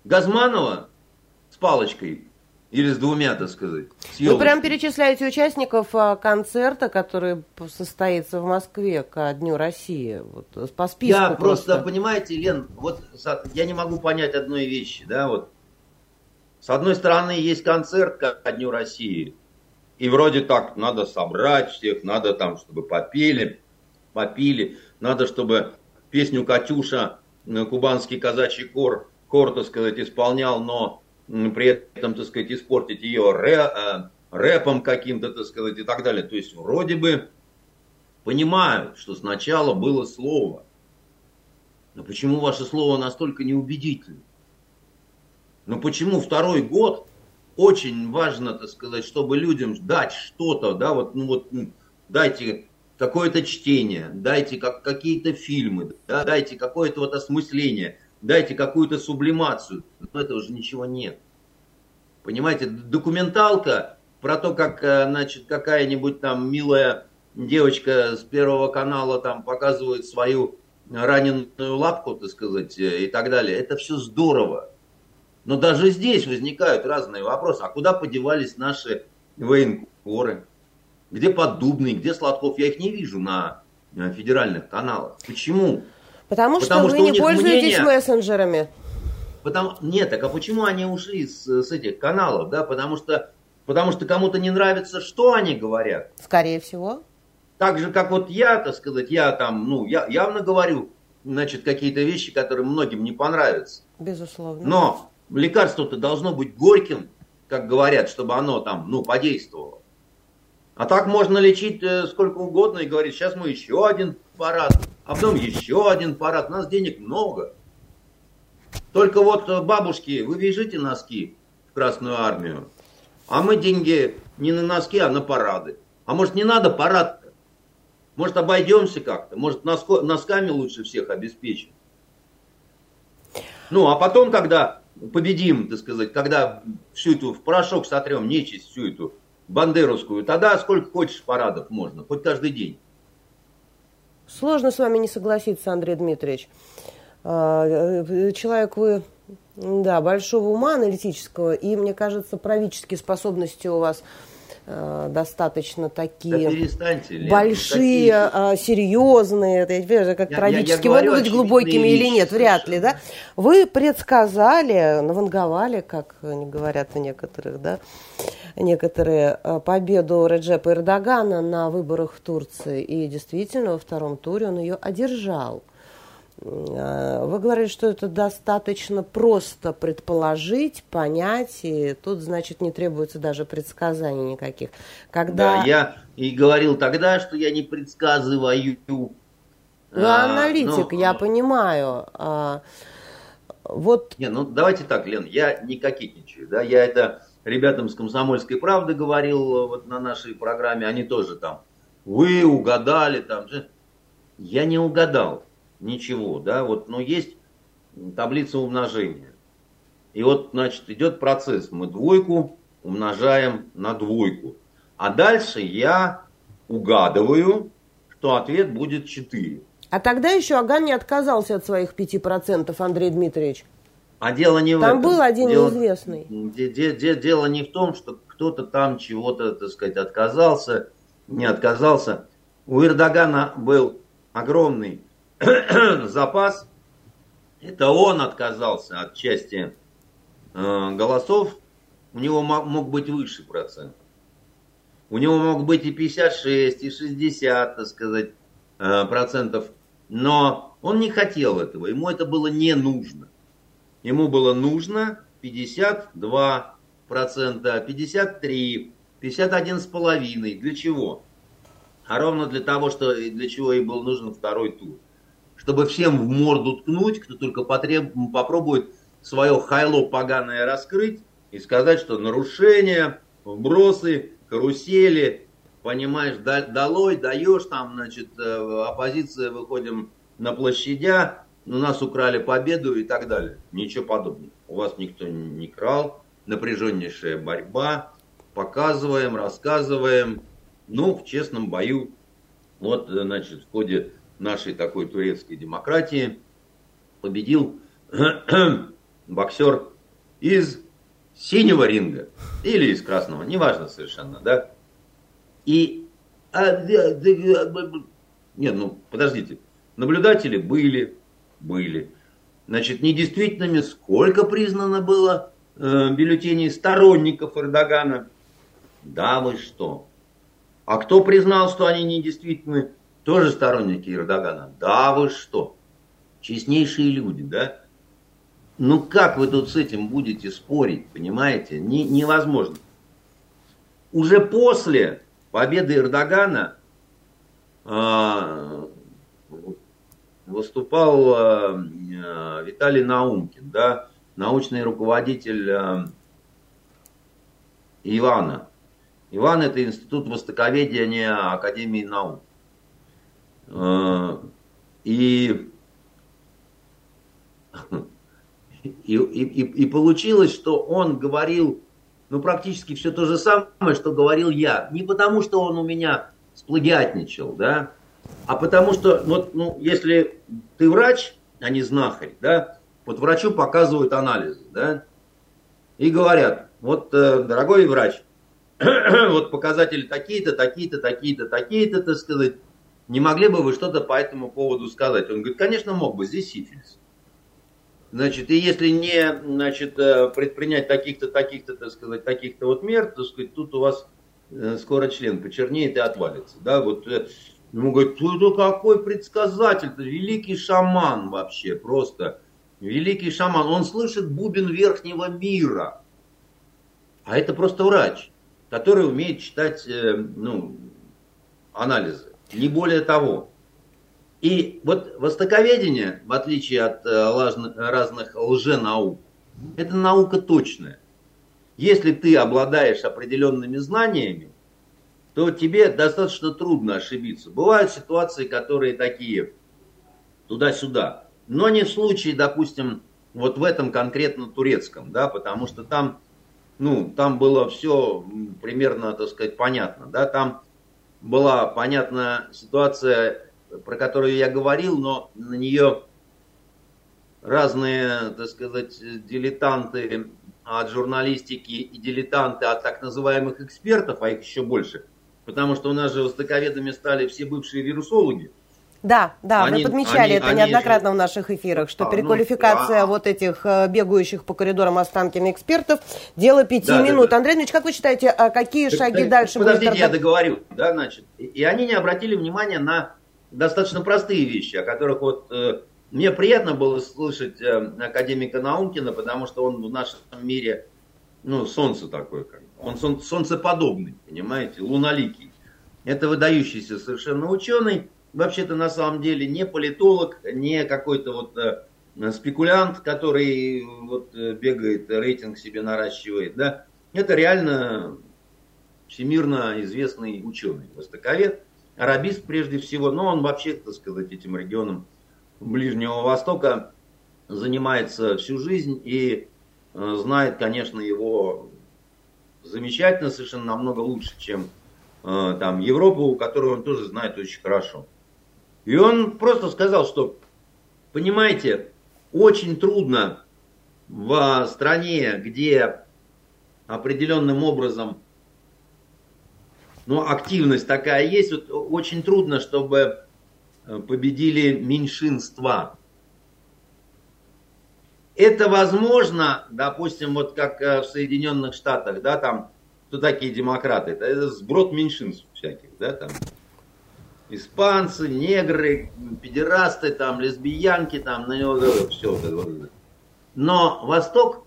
Газманова с палочкой или с двумя, так сказать. Вы прям перечисляете участников а, концерта, который состоится в Москве ко Дню России. Вот, по списку я просто, просто, понимаете, Лен, вот я не могу понять одной вещи, да, вот. С одной стороны, есть концерт ко Дню России, и вроде так надо собрать всех, надо там, чтобы попели, попили, надо, чтобы песню «Катюша» кубанский казачий кор, кор, так сказать, исполнял, но при этом, так сказать, испортить ее ре, рэпом каким-то, так сказать, и так далее. То есть вроде бы понимают, что сначала было слово. Но почему ваше слово настолько неубедительно? Но почему второй год очень важно, так сказать, чтобы людям дать что-то, да, вот, ну вот, ну, дайте какое-то чтение, дайте как, какие-то фильмы, да, дайте какое-то вот осмысление, дайте какую-то сублимацию. Но этого же ничего нет. Понимаете, документалка про то, как, э, значит, какая-нибудь там милая девочка с первого канала там показывает свою раненую лапку, так сказать, э, и так далее. Это все здорово. Но даже здесь возникают разные вопросы. А куда подевались наши военкоры? Где Поддубный, где Сладков? Я их не вижу на федеральных каналах. Почему? Потому, Потому что, что вы не пользуетесь мнение... мессенджерами. Потому... Нет, так а почему они ушли с, с этих каналов? Да? Потому что, потому что кому-то не нравится, что они говорят. Скорее всего. Так же, как вот я, так сказать, я там, ну, я явно говорю, значит, какие-то вещи, которые многим не понравятся. Безусловно. Но лекарство-то должно быть горьким, как говорят, чтобы оно там, ну, подействовало. А так можно лечить э, сколько угодно и говорить, сейчас мы еще один парад, а потом еще один парад. У нас денег много. Только вот э, бабушки, вы вяжите носки в Красную Армию, а мы деньги не на носки, а на парады. А может не надо парад -то? Может обойдемся как-то? Может носко, носками лучше всех обеспечим? Ну, а потом, когда победим, так сказать, когда всю эту в порошок сотрем нечисть, всю эту бандеровскую, тогда сколько хочешь парадов можно, хоть каждый день. Сложно с вами не согласиться, Андрей Дмитриевич. А, э, человек вы, да, большого ума аналитического, и, мне кажется, правительские способности у вас достаточно такие да большие, такие... А, серьезные, это, как я, трагически я, я могут быть глубокими или нет, совершенно. вряд ли, да? Вы предсказали, наванговали, как они говорят у некоторых, да, некоторые, э, победу Реджепа Эрдогана на выборах в Турции, и действительно во втором туре он ее одержал. Э, вы говорили, что это достаточно просто предположить, понять, и тут, значит, не требуется даже предсказаний никаких. Когда... Да, я и говорил тогда, что я не предсказываю. Вы а, аналитик, ну, я понимаю. А, вот... Не, ну давайте так, Лен, я не кокетничаю, да, я это ребятам с «Комсомольской правды» говорил вот на нашей программе, они тоже там, вы угадали там, я не угадал ничего, да, вот, но есть таблица умножения. И вот, значит, идет процесс. Мы двойку умножаем на двойку. А дальше я угадываю, что ответ будет 4. А тогда еще Аган не отказался от своих 5%, Андрей Дмитриевич. А дело не в там этом. Там был один дело, неизвестный. Де, де, де, дело не в том, что кто-то там чего-то, так сказать, отказался, не отказался. У Эрдогана был огромный [clears throat] запас, это он отказался от части э, голосов, у него мог быть выше процент. У него мог быть и 56, и 60, так сказать, э, процентов. Но он не хотел этого, ему это было не нужно. Ему было нужно 52 процента, 53, 51 с половиной. Для чего? А ровно для того, что для чего и был нужен второй тур чтобы всем в морду ткнуть, кто только потреб... попробует свое хайло поганое раскрыть и сказать, что нарушения, вбросы, карусели, понимаешь, долой, даешь там, значит, э, оппозиция, выходим на площадя, у нас украли победу и так далее. Ничего подобного. У вас никто не крал, напряженнейшая борьба, показываем, рассказываем, ну, в честном бою. Вот, значит, в ходе нашей такой турецкой демократии победил [clears throat] боксер из синего ринга или из красного, неважно совершенно, да. И нет, ну подождите, наблюдатели были, были. Значит, недействительными сколько признано было э, бюллетеней сторонников Эрдогана? Да вы что? А кто признал, что они недействительны? Тоже сторонники Эрдогана. Да вы что? честнейшие люди, да? Ну как вы тут с этим будете спорить, понимаете? Не, невозможно. Уже после победы Эрдогана э, выступал э, Виталий Наумкин, да, научный руководитель э, Ивана. Иван это институт востоковедения Академии наук. Э, [laughs] и, и, и, и получилось, что он говорил ну, практически все то же самое, что говорил я. Не потому, что он у меня сплагиатничал, да, а потому что, вот, ну, если ты врач, а не знахарь, да, вот врачу показывают анализы, да, и говорят, вот, э, дорогой врач, [clears throat] вот показатели такие-то, такие-то, такие-то, такие-то, так сказать, не могли бы вы что-то по этому поводу сказать? Он говорит, конечно, мог бы, здесь сифилис. Значит, и если не значит, э, предпринять таких-то, таких-то, так сказать, таких-то вот мер, то сказать, тут у вас э, скоро член почернеет и отвалится. Да, вот э, ему говорят, ну какой предсказатель, великий шаман вообще, просто великий шаман. Он слышит бубен верхнего мира. А это просто врач, который умеет читать ну, анализы, не более того. И вот востоковедение, в отличие от э, разных лженаук, это наука точная. Если ты обладаешь определенными знаниями, то тебе достаточно трудно ошибиться. Бывают ситуации, которые такие, туда-сюда. Но не в случае, допустим, вот в этом конкретно турецком, да, потому что там, ну, там было все примерно, так сказать, понятно, да, там была понятна ситуация про которую я говорил, но на нее разные, так сказать, дилетанты от журналистики и дилетанты от так называемых экспертов, а их еще больше, потому что у нас же востоковедами стали все бывшие вирусологи, да, да, они, вы подмечали они, это они неоднократно же... в наших эфирах, что а, переквалификация ну, да. вот этих э, бегающих по коридорам Останкина экспертов – дело пяти да, минут. Да, да. Андрей Ильич, как вы считаете, а какие так, шаги так, дальше Подождите, будет? я договорю. Да, значит, и они не обратили внимания на достаточно простые вещи, о которых вот э, мне приятно было слышать э, академика Наумкина, потому что он в нашем мире, ну, солнце такое, как он сон, солнцеподобный, понимаете, луноликий. Это выдающийся совершенно ученый, вообще-то на самом деле не политолог, не какой-то вот э, спекулянт, который вот э, бегает, рейтинг себе наращивает, да. Это реально всемирно известный ученый, востоковед арабист прежде всего, но он вообще, так сказать, этим регионом Ближнего Востока занимается всю жизнь и э, знает, конечно, его замечательно, совершенно намного лучше, чем там Европу, которую он тоже знает очень хорошо. И он просто сказал, что, понимаете, очень трудно в стране, где определенным образом но активность такая есть. Вот очень трудно, чтобы э, победили меньшинства. Это возможно, допустим, вот как э, в Соединенных Штатах, да, там, кто такие демократы? Это сброд меньшинств всяких, да, там. Испанцы, негры, педерасты, там, лесбиянки, там, на него все. Но Восток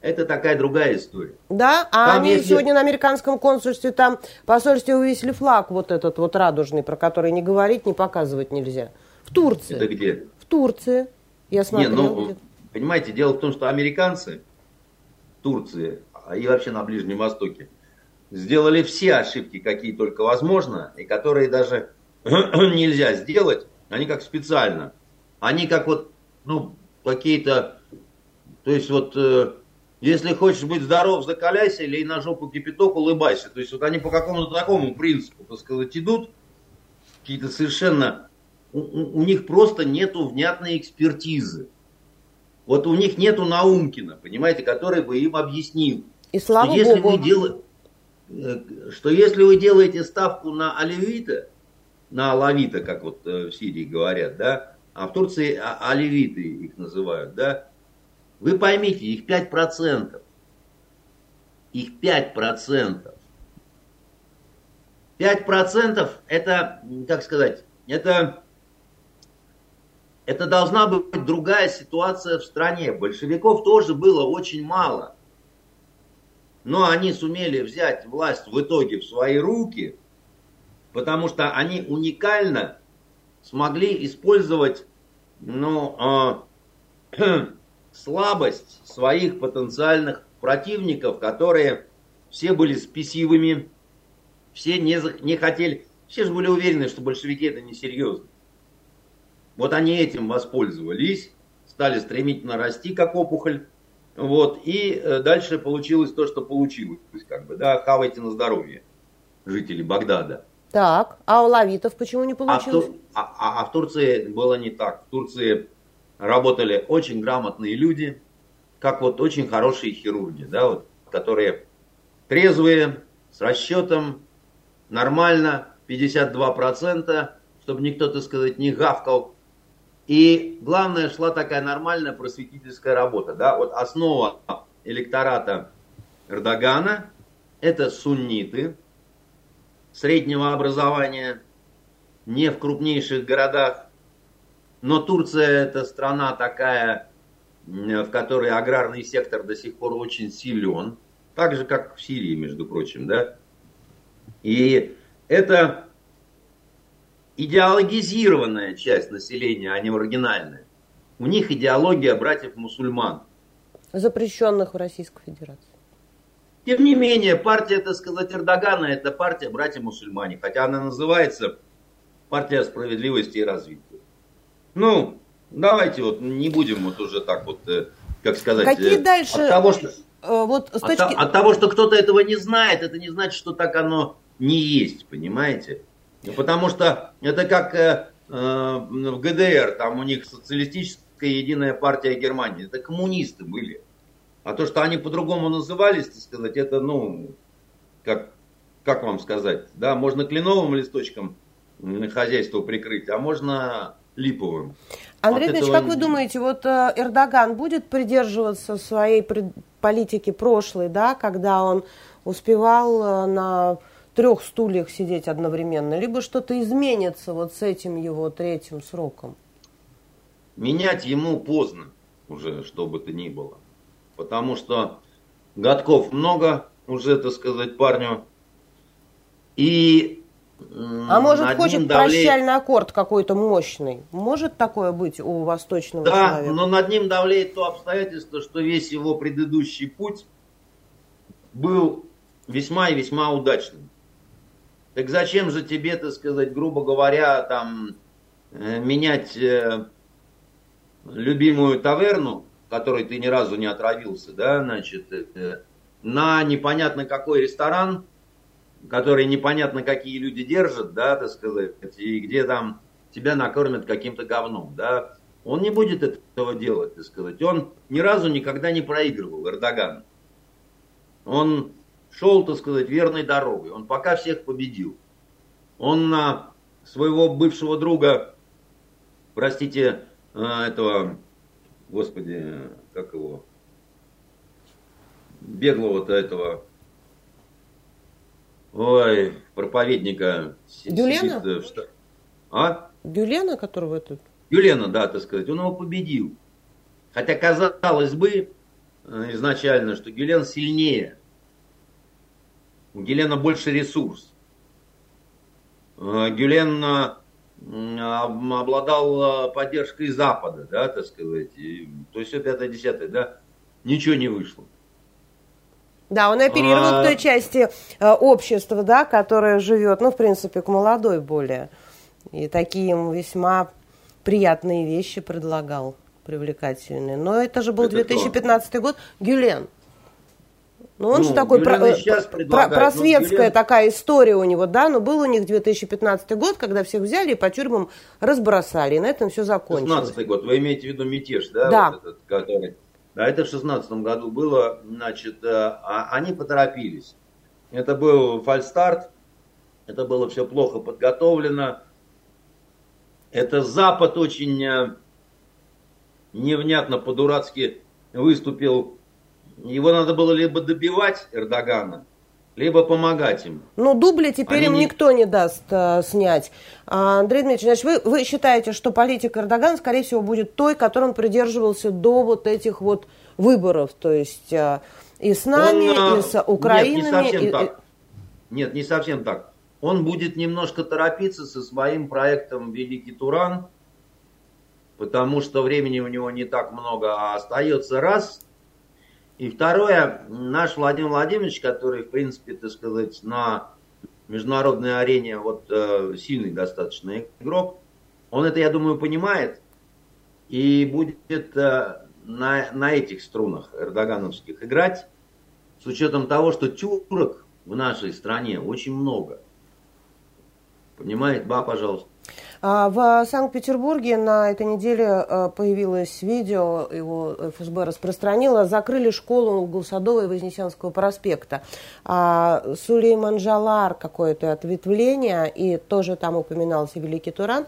это такая другая история. Да, а там они если... сегодня на американском консульстве, там посольстве увесили флаг вот этот вот радужный, про который не говорить, не показывать нельзя. В Турции. Это где? В Турции. Я смотрел. Не, ну, понимаете, дело в том, что американцы в Турции а и вообще на Ближнем Востоке сделали все ошибки, какие только возможно, и которые даже [clears throat] нельзя сделать. Они как специально. Они как вот, ну, какие-то, то есть вот э, если хочешь быть здоров, закаляйся, или на жопу кипяток, улыбайся. То есть вот они по какому-то такому принципу, так сказать, идут, какие-то совершенно... У, у них просто нету внятной экспертизы. Вот у них нету Наумкина, понимаете, который бы им объяснил. И слава что если Богу. Вы дел... Э, что если вы делаете ставку на оливита, на алавита, как вот э, в Сирии говорят, да, а в Турции а, оливиты их называют, да, вы поймите, их 5%. Их 5%. 5% это, как сказать, это, это должна быть другая ситуация в стране. Большевиков тоже было очень мало. Но они сумели взять власть в итоге в свои руки, потому что они уникально смогли использовать ну, э, [clears throat] слабость своих потенциальных противников, которые все были спесивыми, все не, не хотели, все же были уверены, что большевики это несерьезно. Вот они этим воспользовались, стали стремительно расти, как опухоль, вот, и э, дальше получилось то, что получилось, как бы, да, хавайте на здоровье, жители Багдада. Так, а у лавитов почему не получилось? А в, а, а в Турции было не так. В Турции работали очень грамотные люди, как вот очень хорошие хирурги, да, вот, которые трезвые, с расчетом, нормально, 52%, чтобы никто, так сказать, не гавкал. И главное, шла такая нормальная просветительская работа. Да? Вот основа электората Эрдогана – это сунниты среднего образования, не в крупнейших городах. Но Турция – это страна такая, в которой аграрный сектор до сих пор очень силен. Так же, как в Сирии, между прочим. Да? И это идеологизированная часть населения, а не маргинальная. У них идеология братьев-мусульман. Запрещенных в Российской Федерации. Тем не менее, партия, так сказать, Эрдогана, это партия братья-мусульмане. Хотя она называется партия справедливости и развития. Ну, давайте вот не будем вот уже так вот, э, как сказать... Какие э, дальше... От того, что, э, вот с точки... от, от того, что кто-то этого не знает, это не значит, что так оно не есть, понимаете? Потому что это как э, э, в ГДР, там у них социалистическая единая партия Германии. Это коммунисты были. А то, что они по-другому назывались, так сказать, это, ну, как, как вам сказать, да, можно кленовым листочком хозяйство прикрыть, а можно липовым. Андрей Ильич, как вы думаете, вот э, Эрдоган будет придерживаться своей политики прошлой, да, когда он успевал на трех стульях сидеть одновременно, либо что-то изменится вот с этим его третьим сроком? Менять ему поздно уже, что бы то ни было. Потому что годков много уже, так сказать, парню. И а может, хочет давлеет... прощальный аккорд какой-то мощный? Может такое быть у восточного да, человека? Да, но над ним давлеет то обстоятельство, что весь его предыдущий путь был весьма и весьма удачным. Так зачем же тебе, так сказать, грубо говоря, там э, менять э, любимую таверну, которой ты ни разу не отравился, да, значит, на непонятно какой ресторан, который непонятно какие люди держат, да, так сказать, и где там тебя накормят каким-то говном, да, он не будет этого делать, так сказать. Он ни разу никогда не проигрывал, Эрдоган. Он шел, так сказать, верной дорогой. Он пока всех победил. Он на своего бывшего друга, простите, э, этого, господи, как его, беглого-то этого, ой, проповедника. Дюлена? Сидит в штат... А? Дюлена, которого тут? Дюлена, да, так сказать, он его победил. Хотя казалось бы э, изначально, что Гюлен сильнее у Гелена больше ресурс. Э, Гюлен обладал э, поддержкой Запада, да, так сказать. И, то есть пятое, десятое, да, ничего не вышло. Да, он оперировал а... к той части э, общества, да, которая живет, ну, в принципе, к молодой более. И такие ему весьма приятные вещи предлагал, привлекательные. Но это же был это 2015 кто? год. Гюлен. Ну, он ну, же такой про, э, про, просветская Юлиан... такая история у него, да, но был у них 2015 год, когда всех взяли и по тюрьмам разбросали, и на этом все закончилось. 16 год, вы имеете в виду мятеж, да? Да. Вот этот, который... Да, это в 16 году было, значит, э, а, они поторопились. Это был фальстарт, это было все плохо подготовлено. Это Запад очень э, невнятно по-дурацки выступил его надо было либо добивать Эрдогана, либо помогать им. Ну, дубли теперь Они им не... никто не даст э, снять. А, Андрей Дмитриевич, значит, вы, вы считаете, что политика Эрдогана, скорее всего, будет той, которой он придерживался до вот этих вот выборов, то есть э, и с нами, он, и с Украиной. Нет, не совсем и, так. Нет, не совсем так. Он будет немножко торопиться со своим проектом «Великий Туран», потому что времени у него не так много, а остается раз – и второе, наш Владимир Владимирович, который, в принципе, так сказать, на международной арене вот э, сильный достаточно игрок, он это, я думаю, понимает и будет э, на, на этих струнах эрдогановских играть, с учетом того, что тюрок в нашей стране очень много. Понимает, ба, пожалуйста. А, в Санкт-Петербурге на этой неделе э, появилось видео, его ФСБ распространило, закрыли школу Гулсадова и Вознесенского проспекта. А, Сулейман Жалар какое-то ответвление, и тоже там упоминался Великий Туран.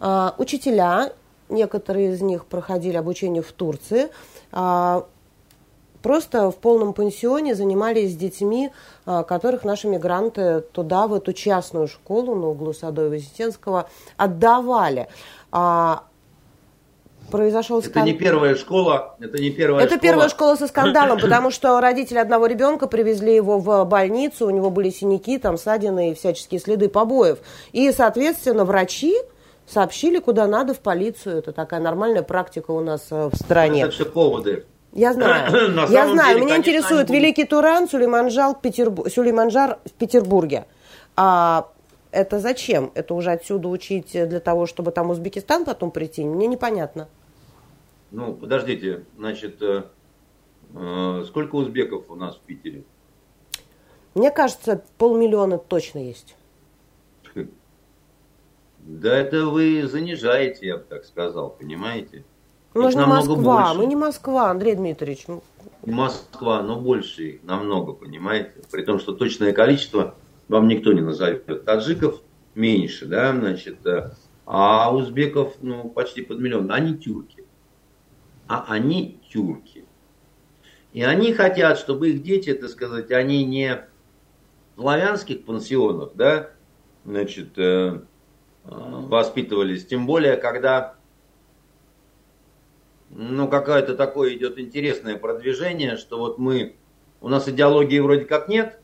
А, учителя, некоторые из них проходили обучение в Турции, просто в полном пансионе занимались с детьми, а, которых наши мигранты туда, в эту частную школу на углу Садова и Вознесенского отдавали. А, произошел скандал. Это не первая школа, это не первая Это школа. первая школа со скандалом, потому что родители одного ребенка привезли его в больницу, у него были синяки, там ссадины и всяческие следы побоев. И, соответственно, врачи сообщили куда надо в полицию. Это такая нормальная практика у нас э, в стране. Это все поводы. Я знаю. [clears throat] Я знаю. Деле, Меня интересует Великий Туран, Сулейманжар, Петербург, Сулейманжар в Петербурге. А это зачем? Это уже отсюда учить для того, чтобы там Узбекистан потом прийти? Мне непонятно. Ну, подождите, значит, э, э, сколько узбеков у нас в Питере? Мне кажется, полмиллиона точно есть. Да это вы занижаете, я бы так сказал, понимаете? Мы же не Москва, больше. мы не Москва, Андрей Дмитриевич. Ну. Москва, но больше намного, понимаете? При том, что точное количество вам никто не назовет. Таджиков меньше, да, значит, э, а узбеков, ну, почти под миллион. Они тюрки. А они тюрки. И они хотят, чтобы их дети, так сказать, они не в славянских пансионах, да, значит, э, э, воспитывались. Тем более, когда ну, какое-то такое идет интересное продвижение, что вот мы, у нас идеологии вроде как нет,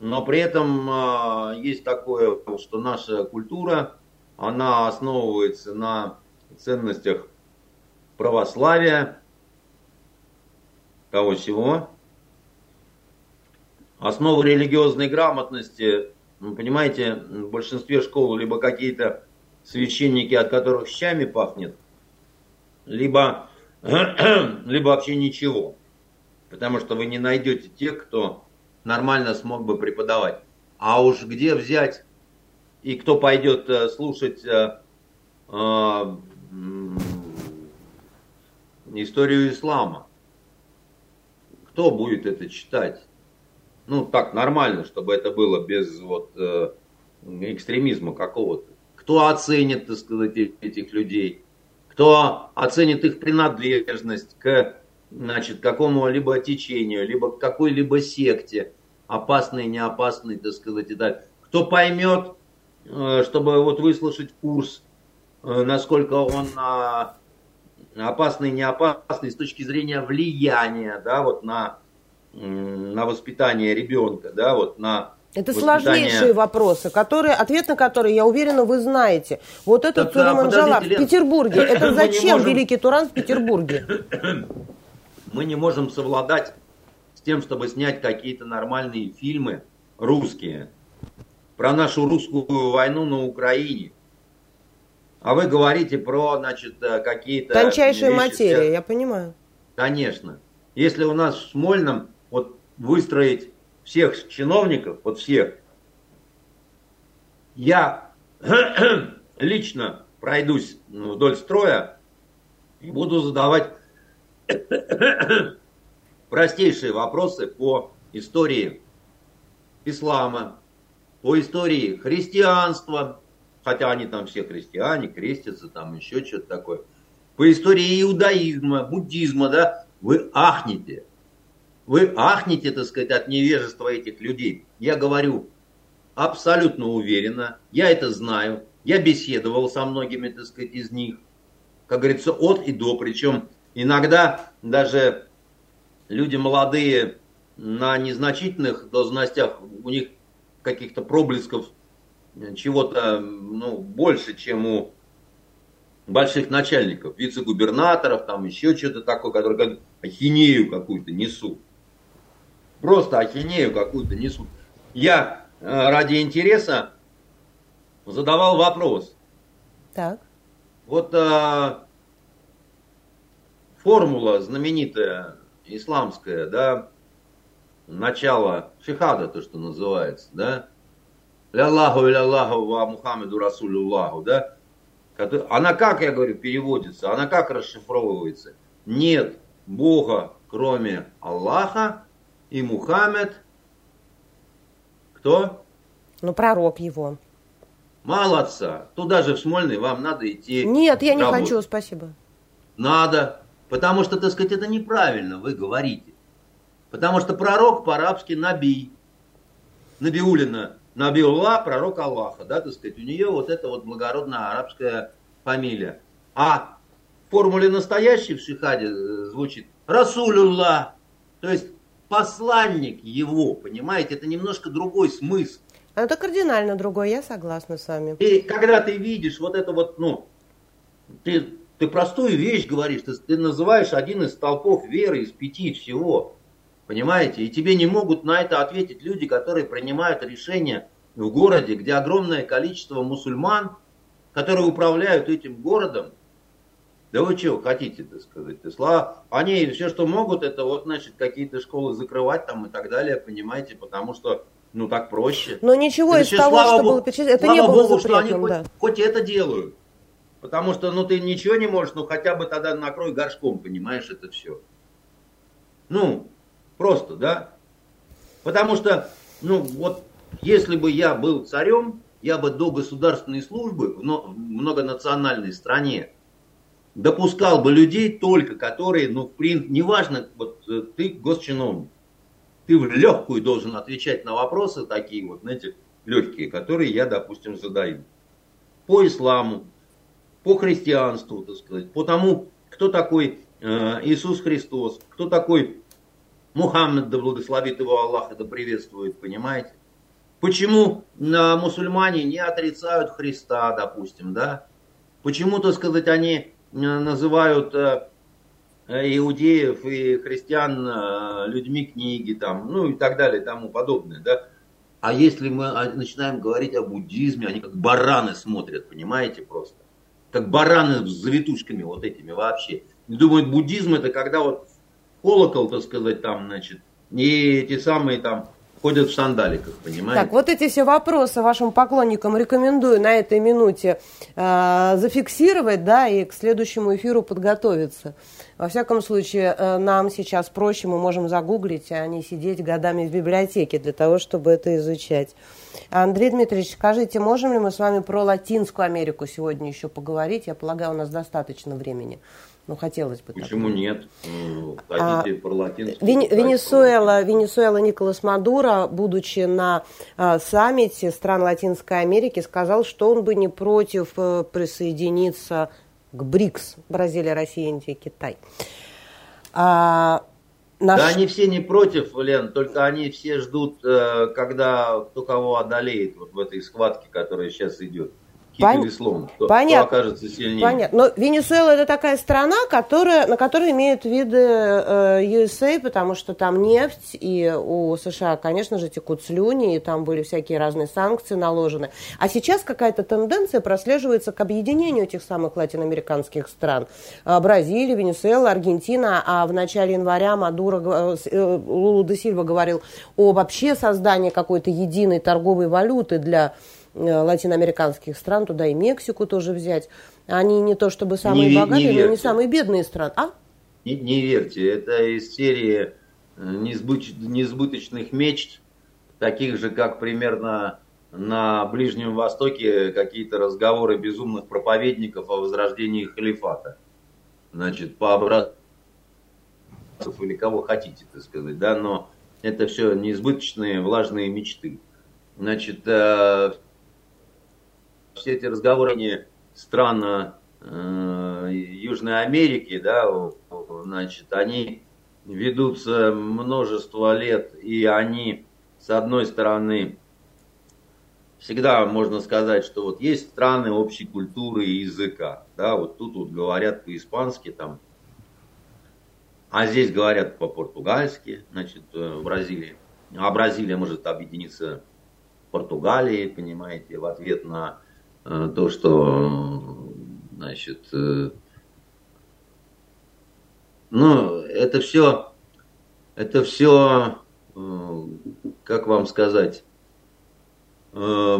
но при этом э, есть такое, что наша культура, она основывается на ценностях православия, того всего. Основы религиозной грамотности, вы понимаете, в большинстве школ либо какие-то священники, от которых щами пахнет – либо, [clears throat] либо вообще ничего. Потому что вы не найдете тех, кто нормально смог бы преподавать. А уж где взять и кто пойдет э, слушать э, э, историю ислама? Кто будет это читать? Ну, так, нормально, чтобы это было без вот э, экстремизма какого-то. Кто оценит, так сказать, этих людей? Кто оценит их принадлежность к значит, какому-либо течению, либо к какой-либо секте, опасной, не опасной, так сказать, и так. Кто поймет, э, чтобы вот выслушать курс, э, насколько он а, опасный, не опасный с точки зрения влияния, да, вот на, на воспитание ребенка, да, вот на это сложнейшие вопросы, которые, ответ на которые, я уверена, вы знаете. Вот этот Сулейман Джалар в Петербурге. [coughs] Это зачем можем... Великий Туран в Петербурге? [coughs] Мы не можем совладать с тем, чтобы снять какие-то нормальные фильмы русские про нашу русскую войну на Украине. А вы говорите про, значит, э, какие-то... Тончайшие вещи, материи, я понимаю. Конечно. Если у нас в Смольном вот выстроить всех чиновников, вот всех, я [clears throat] лично пройдусь вдоль строя и буду задавать [clears throat] простейшие вопросы по истории ислама, по истории христианства, хотя они там все христиане, крестятся, там еще что-то такое, по истории иудаизма, буддизма, да, вы ахнете. Вы ахнете, так сказать, от невежества этих людей. Я говорю абсолютно уверенно, я это знаю, я беседовал со многими, так сказать, из них, как говорится, от и до, причем иногда даже люди молодые на незначительных должностях, у них каких-то проблесков чего-то ну, больше, чем у больших начальников, вице-губернаторов, там еще что-то такое, которые как ахинею какую-то несут. Просто ахинею какую-то несут. Я э, ради интереса задавал вопрос. Так. Вот а, формула знаменитая исламская, да, начало шихада, то, что называется, да, Ляллаху Ляллаху ва Мухаммеду Расулюллаху, да, она как, я говорю, переводится, она как расшифровывается? Нет Бога, кроме Аллаха, и Мухаммед, кто? Ну, пророк его. Молодца. Туда же в Смольный вам надо идти. Нет, я не работать. хочу, спасибо. Надо. Потому что, так сказать, это неправильно вы говорите. Потому что пророк по-арабски Наби. Набиулина. Набиулла, пророк Аллаха. Да, так сказать, у нее вот эта вот благородная арабская фамилия. А в формуле настоящей в Шихаде э, звучит Расулюлла. То есть посланник его, понимаете, это немножко другой смысл. Это кардинально другой, я согласна с вами. И когда ты видишь вот это вот, ну, ты, ты простую вещь говоришь, ты, ты называешь один из столпов веры из пяти всего, понимаете, и тебе не могут на это ответить люди, которые принимают решения в городе, где огромное количество мусульман, которые управляют этим городом, да вы чего хотите, так сказать? Исла... Они все, что могут, это вот, значит, какие-то школы закрывать там и так далее, понимаете, потому что, ну, так проще. Но ничего это из того, что Богу, было перечислено, это не было Богу, что они да. хоть, хоть это делают. Потому что, ну, ты ничего не можешь, ну, хотя бы тогда накрой горшком, понимаешь, это все. Ну, просто, да? Потому что, ну, вот, если бы я был царем, я бы до государственной службы в многонациональной стране допускал бы людей только, которые, ну, принципе, неважно, вот э, ты госчиновник, ты в легкую должен отвечать на вопросы такие вот, знаете, легкие, которые я, допустим, задаю. По исламу, по христианству, так сказать, по тому, кто такой э, Иисус Христос, кто такой Мухаммед, да благословит его Аллах, да приветствует, понимаете? Почему э, мусульмане не отрицают Христа, допустим, да? Почему, так сказать, они называют э, иудеев и христиан э, людьми книги, там, ну и так далее, и тому подобное, да. А если мы а, начинаем говорить о буддизме, они как бараны смотрят, понимаете, просто. Как бараны с завитушками вот этими вообще. И думают, буддизм это когда вот колокол, так сказать, там, значит, и эти самые там ходят в сандаликах, понимаете? Так, вот эти все вопросы вашим поклонникам рекомендую на этой минуте э, зафиксировать, да, и к следующему эфиру подготовиться. Во всяком случае, э, нам сейчас проще, мы можем загуглить, а не сидеть годами в библиотеке для того, чтобы это изучать. Андрей Дмитриевич, скажите, можем ли мы с вами про Латинскую Америку сегодня еще поговорить? Я полагаю, у нас достаточно времени. Ну, хотелось бы. Почему так. нет? Ну, хотите а, про латинскую? Вен, Венесуэла, Венесуэла Николас Мадуро, будучи на а, саммите стран Латинской Америки, сказал, что он бы не против а, присоединиться к БРИКС. Бразилия, Россия, Индия, Китай. А, наш... Да они все не против, Лен, только они все ждут, э, когда кто кого одолеет вот в этой схватке, которая сейчас идет. Пон... или слон, кто, Понятно. кто окажется сильнее. Понятно. Но Венесуэла это такая страна, которая, на которой имеют виды э, USA, потому что там нефть, и у США, конечно же, текут слюни, и там были всякие разные санкции наложены. А сейчас какая-то тенденция прослеживается к объединению этих самых латиноамериканских стран. Э, Бразилия, Венесуэла, Аргентина, а в начале января Мадуро, э, э, Лулу де Сильва говорил о вообще создании какой-то единой торговой валюты для латиноамериканских стран, туда и Мексику тоже взять. Они не то чтобы самые не, богатые, не но не самые бедные страны. А? Не, не верьте, это из серии э, несбыч, несбыточных мечт, таких же, как примерно на Ближнем Востоке какие-то разговоры безумных проповедников о возрождении халифата. Значит, по образцу или кого хотите, так сказать, да, но это все неизбыточные влажные мечты. Значит, все эти разговоры стран Южной Америки, да, значит, они ведутся множество лет, и они, с одной стороны, всегда можно сказать, что вот есть страны общей культуры и языка, да, вот тут вот говорят по-испански, там, а здесь говорят по-португальски, значит, э, в Бразилии. А Бразилия может объединиться Португалией, понимаете, в ответ на э, то, что, значит, э, ну, это все, это все, э, как вам сказать, э,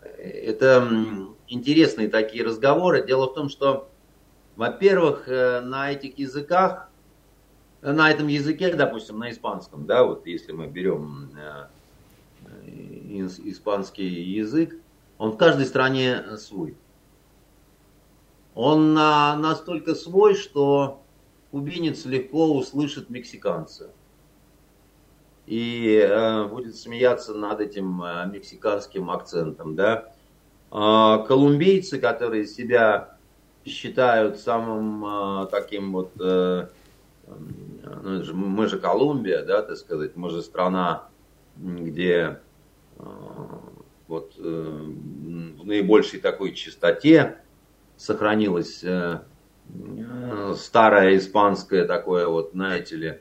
это интересные такие разговоры. Дело в том, что, во-первых, э, на этих языках, на этом языке, допустим, на испанском, да, вот если мы берем испанский язык, он в каждой стране свой он на, настолько свой, что кубинец легко услышит мексиканца. И э, будет смеяться над этим э, мексиканским акцентом. Да? А колумбийцы, которые себя считают самым э, таким вот... Ну, мы же Колумбия, да, так сказать, мы же страна, где вот э, в наибольшей такой чистоте сохранилось э, старое испанское такое вот, знаете ли, э,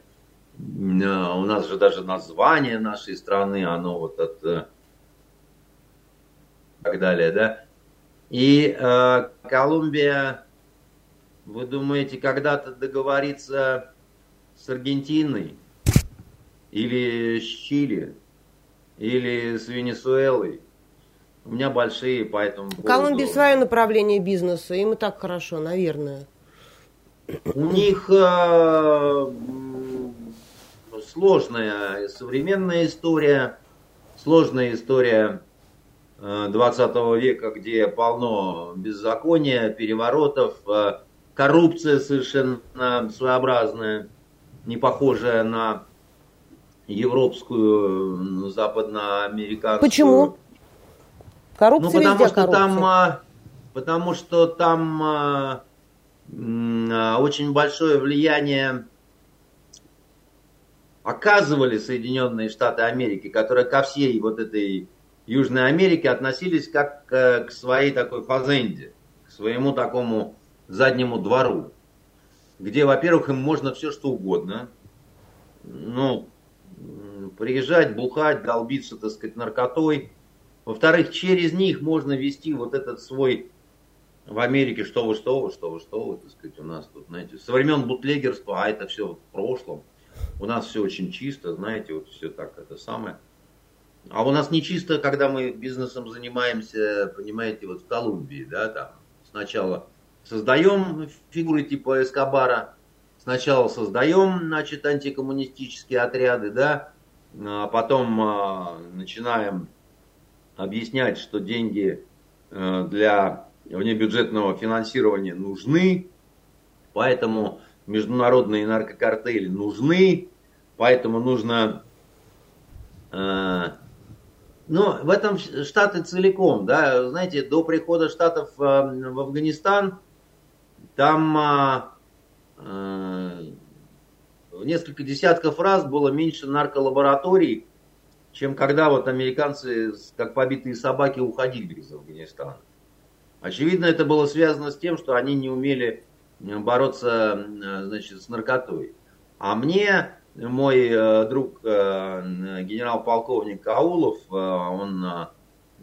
у нас же даже название нашей страны, оно вот от э, так далее, да. И э, Колумбия, вы думаете, когда-то договориться с Аргентиной или с Чили или с Венесуэлой? У меня большие, поэтому... В Колумбии свое направление бизнеса, им и так хорошо, наверное. У них э, сложная современная история, сложная история 20 э, века, где полно беззакония, переворотов, э, коррупция совершенно своеобразная, не похожая на европскую, западноамериканскую. Почему? Коррупция ну, потому везде что коррупция. там, а, потому что там а, а, очень большое влияние оказывали Соединенные Штаты Америки, которые ко всей вот этой Южной Америке относились как к, к своей такой фазенде, к своему такому заднему двору, где, во-первых, им можно все что угодно, ну, приезжать, бухать, долбиться, так сказать, наркотой, во-вторых, через них можно вести вот этот свой в Америке, что вы, что вы, что вы, что вы, так сказать, у нас тут, знаете, со времен бутлегерства, а это все в прошлом. У нас все очень чисто, знаете, вот все так, это самое. А у нас не чисто, когда мы бизнесом занимаемся, понимаете, вот в Колумбии, да, там сначала создаем фигуры типа Эскобара, сначала создаем, значит, антикоммунистические отряды, да, а потом а, начинаем объяснять, что деньги э, для внебюджетного финансирования нужны, поэтому международные наркокартели нужны, поэтому нужно... Э, ну, в этом Штаты целиком, да, знаете, до прихода Штатов э, в Афганистан там несколько десятков раз было меньше нарколабораторий, чем когда вот американцы, как побитые собаки, уходили из Афганистана. Очевидно, это было связано с тем, что они не умели э, бороться э, значит, с наркотой. А мне мой э, друг генерал-полковник Каулов, он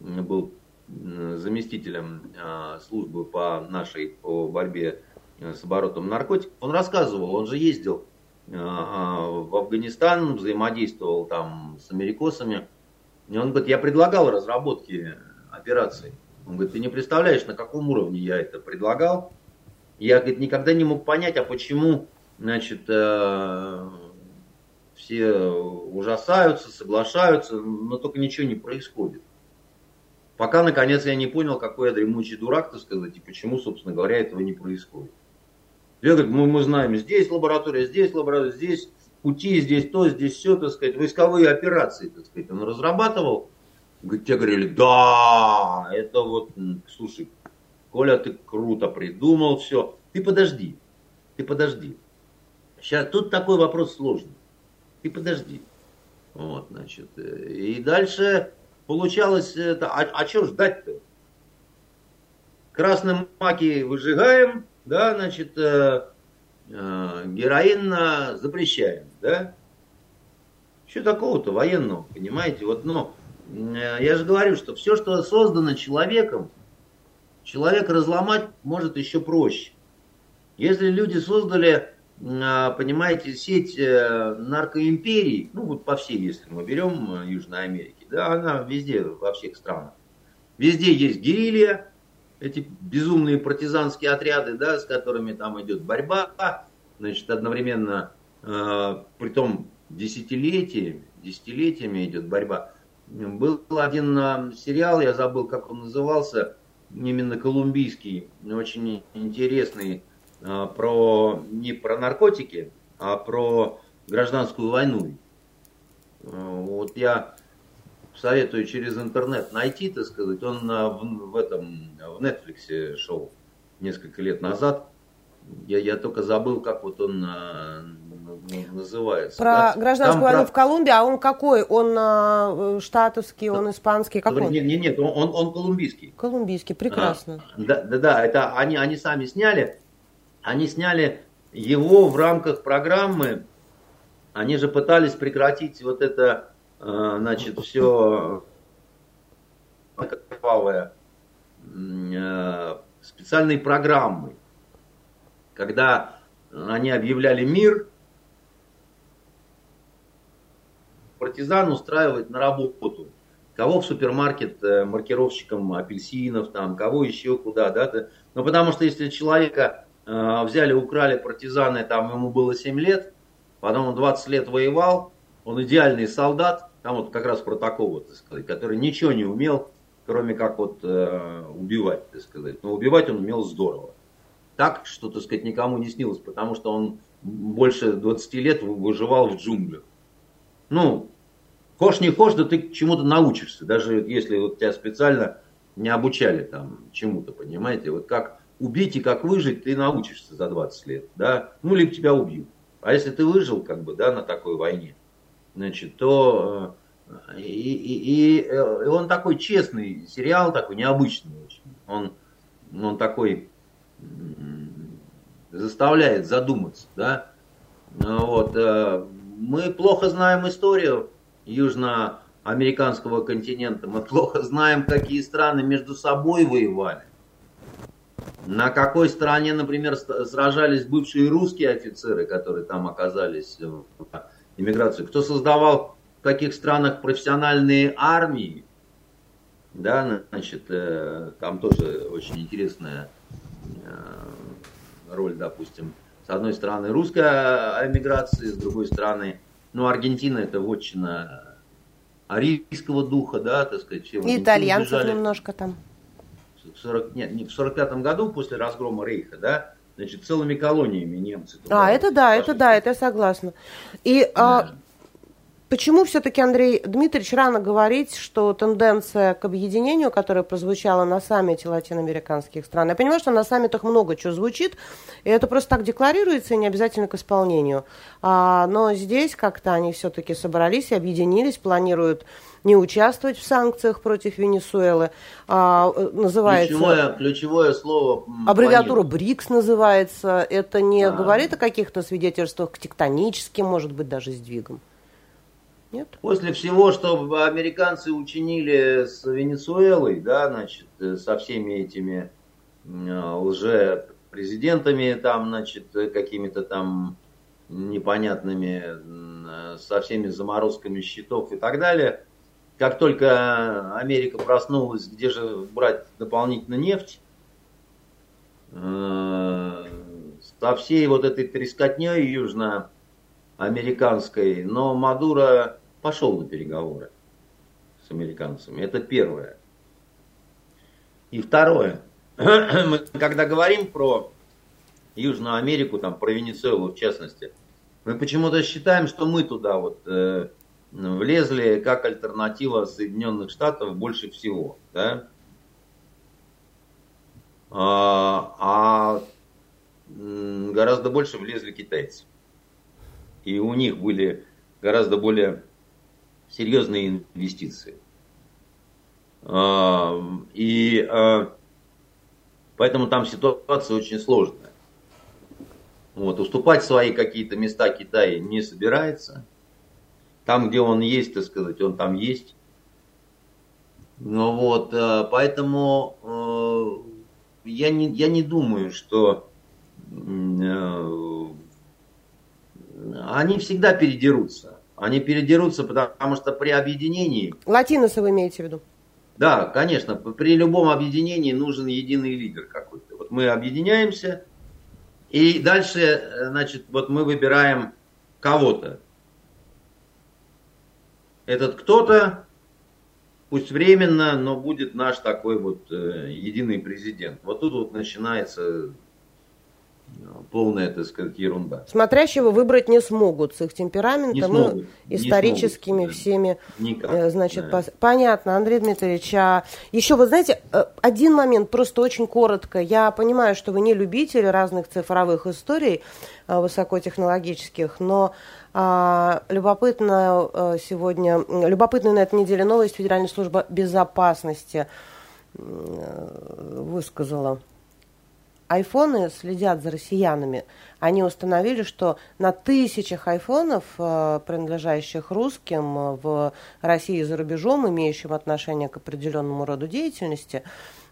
был заместителем службы по нашей по борьбе с оборотом наркотиков, он рассказывал, он же ездил а, а, в Афганистан, взаимодействовал там с америкосами. И он говорит, я предлагал разработки операций. Он говорит, ты не представляешь, на каком уровне я это предлагал. Я, говорит, никогда не мог понять, а почему, значит, э, все ужасаются, соглашаются, но только ничего не происходит. Пока, наконец, я не понял, какой я дремучий дурак, так сказать, и почему, собственно говоря, этого не происходит. Я говорю, мы, мы знаем, здесь лаборатория, здесь лаборатория, здесь пути, здесь то, здесь все, так сказать, войсковые операции, так сказать, он разрабатывал. Те говорили, да, это вот, слушай, Коля, ты круто придумал все. Ты подожди, ты подожди. Сейчас тут такой вопрос сложный. Ты подожди. Вот, значит. Э, и дальше получалось это, а, а что ждать-то? Красным маки выжигаем, да, значит, э, э, героин запрещаем, да? Что такого-то военного, понимаете? Вот, ну, э, я же говорю, что все, что создано человеком, человек разломать может еще проще. Если люди создали, э, понимаете, сеть э, наркоимперий, ну вот по всей, если мы берем э, Южной Америки, да, она везде, во всех странах. Везде есть гирилья, эти безумные партизанские отряды, да, с которыми там идет борьба, значит, одновременно, э, при том десятилетиями, десятилетиями идет борьба. Был один э, сериал, я забыл, как он назывался, именно колумбийский, очень интересный, э, про, не про наркотики, а про гражданскую войну. Э, вот я советую через интернет найти, так сказать. Он в, в этом, в Netflix шел несколько лет назад. Я, я только забыл, как вот он а, называется. Про да? гражданскую войну про... в Колумбии, а он какой? Он а, штатовский, он испанский, какой? Нет, нет, нет, он, он колумбийский. Колумбийский, прекрасно. А, да, да, да, это они, они сами сняли. Они сняли его в рамках программы. Они же пытались прекратить вот это Э, значит, все кровавое э, специальной программой, когда они объявляли мир, партизан устраивать на работу. Кого в супермаркет э, маркировщиком апельсинов, там, кого еще куда, да, ну потому что если человека э, взяли, украли партизаны, там ему было 7 лет, потом он 20 лет воевал, он идеальный солдат, там вот как раз про такого, так сказать, который ничего не умел, кроме как вот э, убивать, так сказать. Но убивать он умел здорово. Так, что, так сказать, никому не снилось, потому что он больше 20 лет выживал в джунглях. Ну, хошь не хошь, да ты чему-то научишься, даже если вот тебя специально не обучали там чему-то, понимаете? Вот как убить и как выжить, ты научишься за 20 лет, да? Ну, либо тебя убьют. А если ты выжил, как бы, да, на такой войне, значит, то э, и, и, и, и он такой честный сериал, такой необычный очень. Он, он такой заставляет задуматься, да. Вот. Э, мы плохо знаем историю южноамериканского континента, мы плохо знаем, какие страны между собой воевали. На какой стороне, например, сражались бывшие русские офицеры, которые там оказались иммиграцию, кто создавал в каких странах профессиональные армии, да, значит, э, там тоже очень интересная э, роль, допустим, с одной стороны русская эмиграция, с другой стороны, ну, Аргентина это вотчина арийского духа, да, так сказать. Все И итальянцев бежали. немножко там. В 40, нет, в 45 году после разгрома Рейха, да, Значит, целыми колониями немцы. А, это да, это да, это я согласна. И а, да. а, почему все-таки, Андрей Дмитриевич, рано говорить, что тенденция к объединению, которая прозвучала на саммите латиноамериканских стран, я понимаю, что на саммитах много чего звучит, и это просто так декларируется и не обязательно к исполнению. А, но здесь как-то они все-таки собрались и объединились, планируют не участвовать в санкциях против Венесуэлы. А, э, называется... Ключевое, ключевое слово... Аббревиатура БРИКС называется. Это не а. говорит о каких-то свидетельствах к тектоническим, может быть, даже сдвигам? Нет? После всего, что американцы учинили с Венесуэлой, да, значит, э, со всеми этими лже президентами там, значит, какими-то там непонятными, э, со всеми заморозками счетов и так далее, как только Америка проснулась, где же брать дополнительно нефть, э, со всей вот этой трескотней южноамериканской, но Мадуро пошел на переговоры с американцами. Это первое. И второе. [clears throat] Мы когда говорим про Южную Америку, там, про Венесуэлу в частности, мы почему-то считаем, что мы туда вот э, влезли как альтернатива Соединенных Штатов больше всего. Да? А, а гораздо больше влезли китайцы. И у них были гораздо более серьезные инвестиции. А, и а, поэтому там ситуация очень сложная. Вот, уступать свои какие-то места Китай не собирается. Там, где он есть, так сказать, он там есть. Ну вот, а, поэтому я не, я не думаю, что они всегда передерутся. Они передерутся, потому что при объединении... Латиносы вы имеете в виду? Да, конечно. При любом объединении нужен единый лидер какой-то. Вот мы объединяемся, и дальше, значит, вот мы выбираем кого-то. Этот кто-то, пусть временно, но будет наш такой вот э, единый президент. Вот тут вот начинается полная, так сказать, ерунда. Смотрящего выбрать не смогут с их темпераментом и историческими смогут, всеми. Никак, э, значит, да. понятно, Андрей Дмитриевич. А еще, вы знаете, э, один момент, просто очень коротко. Я понимаю, что вы не любитель разных цифровых историй э, высокотехнологических, но а, любопытно сегодня, любопытная на этой неделе новость Федеральная служба безопасности высказала айфоны следят за россиянами. Они установили, что на тысячах айфонов, э, принадлежащих русским э, в России и за рубежом, имеющим отношение к определенному роду деятельности,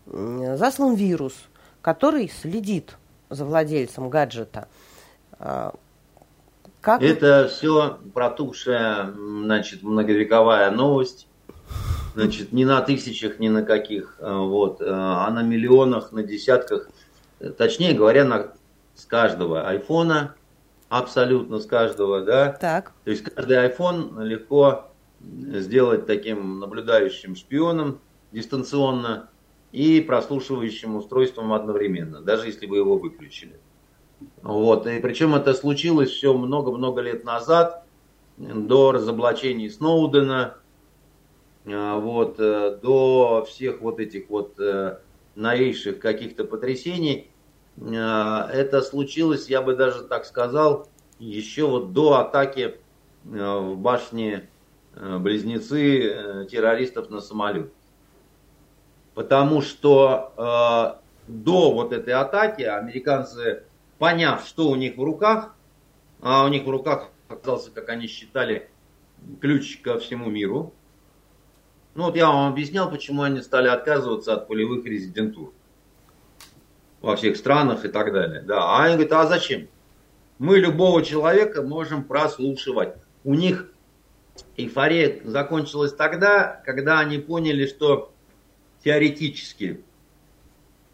заслан вирус, который следит за владельцем гаджета. Э, как... Это все протухшая, значит, многовековая новость. Значит, не на тысячах, ни на каких, вот, а на миллионах, на десятках точнее говоря, на, с каждого айфона, абсолютно с каждого, да. Так. То есть каждый айфон легко сделать таким наблюдающим шпионом дистанционно и прослушивающим устройством одновременно, даже если вы его выключили. Вот. И причем это случилось все много-много лет назад, до разоблачений Сноудена, а, вот, э, до всех вот этих вот э, новейших каких-то потрясений. А, это случилось, я бы даже так сказал, еще вот до атаки а, в башне а, близнецы э, террористов на самолет. Потому что до вот этой атаки американцы, поняв, что у них в руках, а у них в руках оказался, как они считали, ключ ко всему миру. Ну вот я вам объяснял, почему они стали отказываться от полевых резидентур во всех странах и так далее. Да. А они говорят, а зачем? Мы любого человека можем прослушивать. У них эйфория закончилась тогда, когда они поняли, что теоретически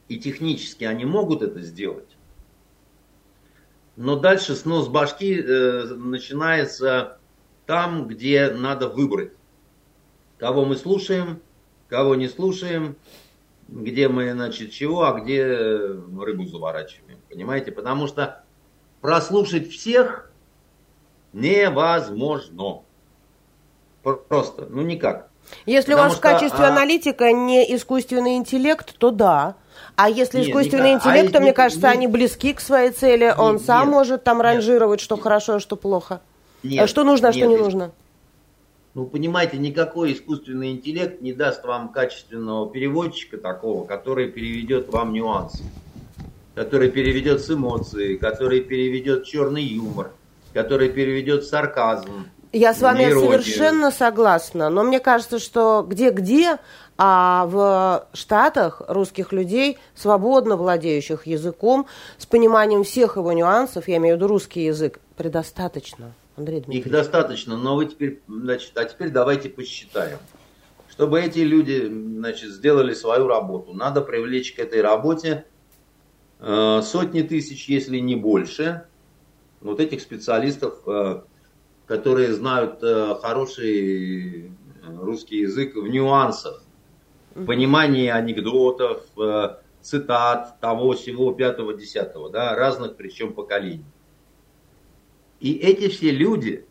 и технически они могут это сделать. Но дальше снос башки э, начинается там, где надо выбрать, кого мы слушаем, кого не слушаем, где мы, значит, чего, а где рыбу заворачиваем. Понимаете? Потому что прослушать всех невозможно. Просто, ну никак. Если Потому у вас что, в качестве а... аналитика не искусственный интеллект, то да. А если нет, искусственный никак. интеллект, а то, мне кажется, нет, они близки к своей цели, нет, он сам нет, может там ранжировать, нет, что нет. хорошо, а что плохо. Нет, а что нужно, а что не нужно. Ну, понимаете, никакой искусственный интеллект не даст вам качественного переводчика такого, который переведет вам нюансы, который переведет с эмоцией, который переведет черный юмор, который переведет сарказм. Я с вами иронию. совершенно согласна, но мне кажется, что где-где, а в Штатах русских людей, свободно владеющих языком, с пониманием всех его нюансов, я имею в виду русский язык, предостаточно. Андрей Дмитриевич. Их достаточно, но вы теперь, значит, а теперь давайте посчитаем. Чтобы эти люди, значит, сделали свою работу, надо привлечь к этой работе э, сотни тысяч, если не больше, вот этих специалистов, э, которые знают э, хороший русский язык в нюансах, в понимании анекдотов, э, цитат того, всего, пятого, десятого, да, разных причем поколений. И эти все люди,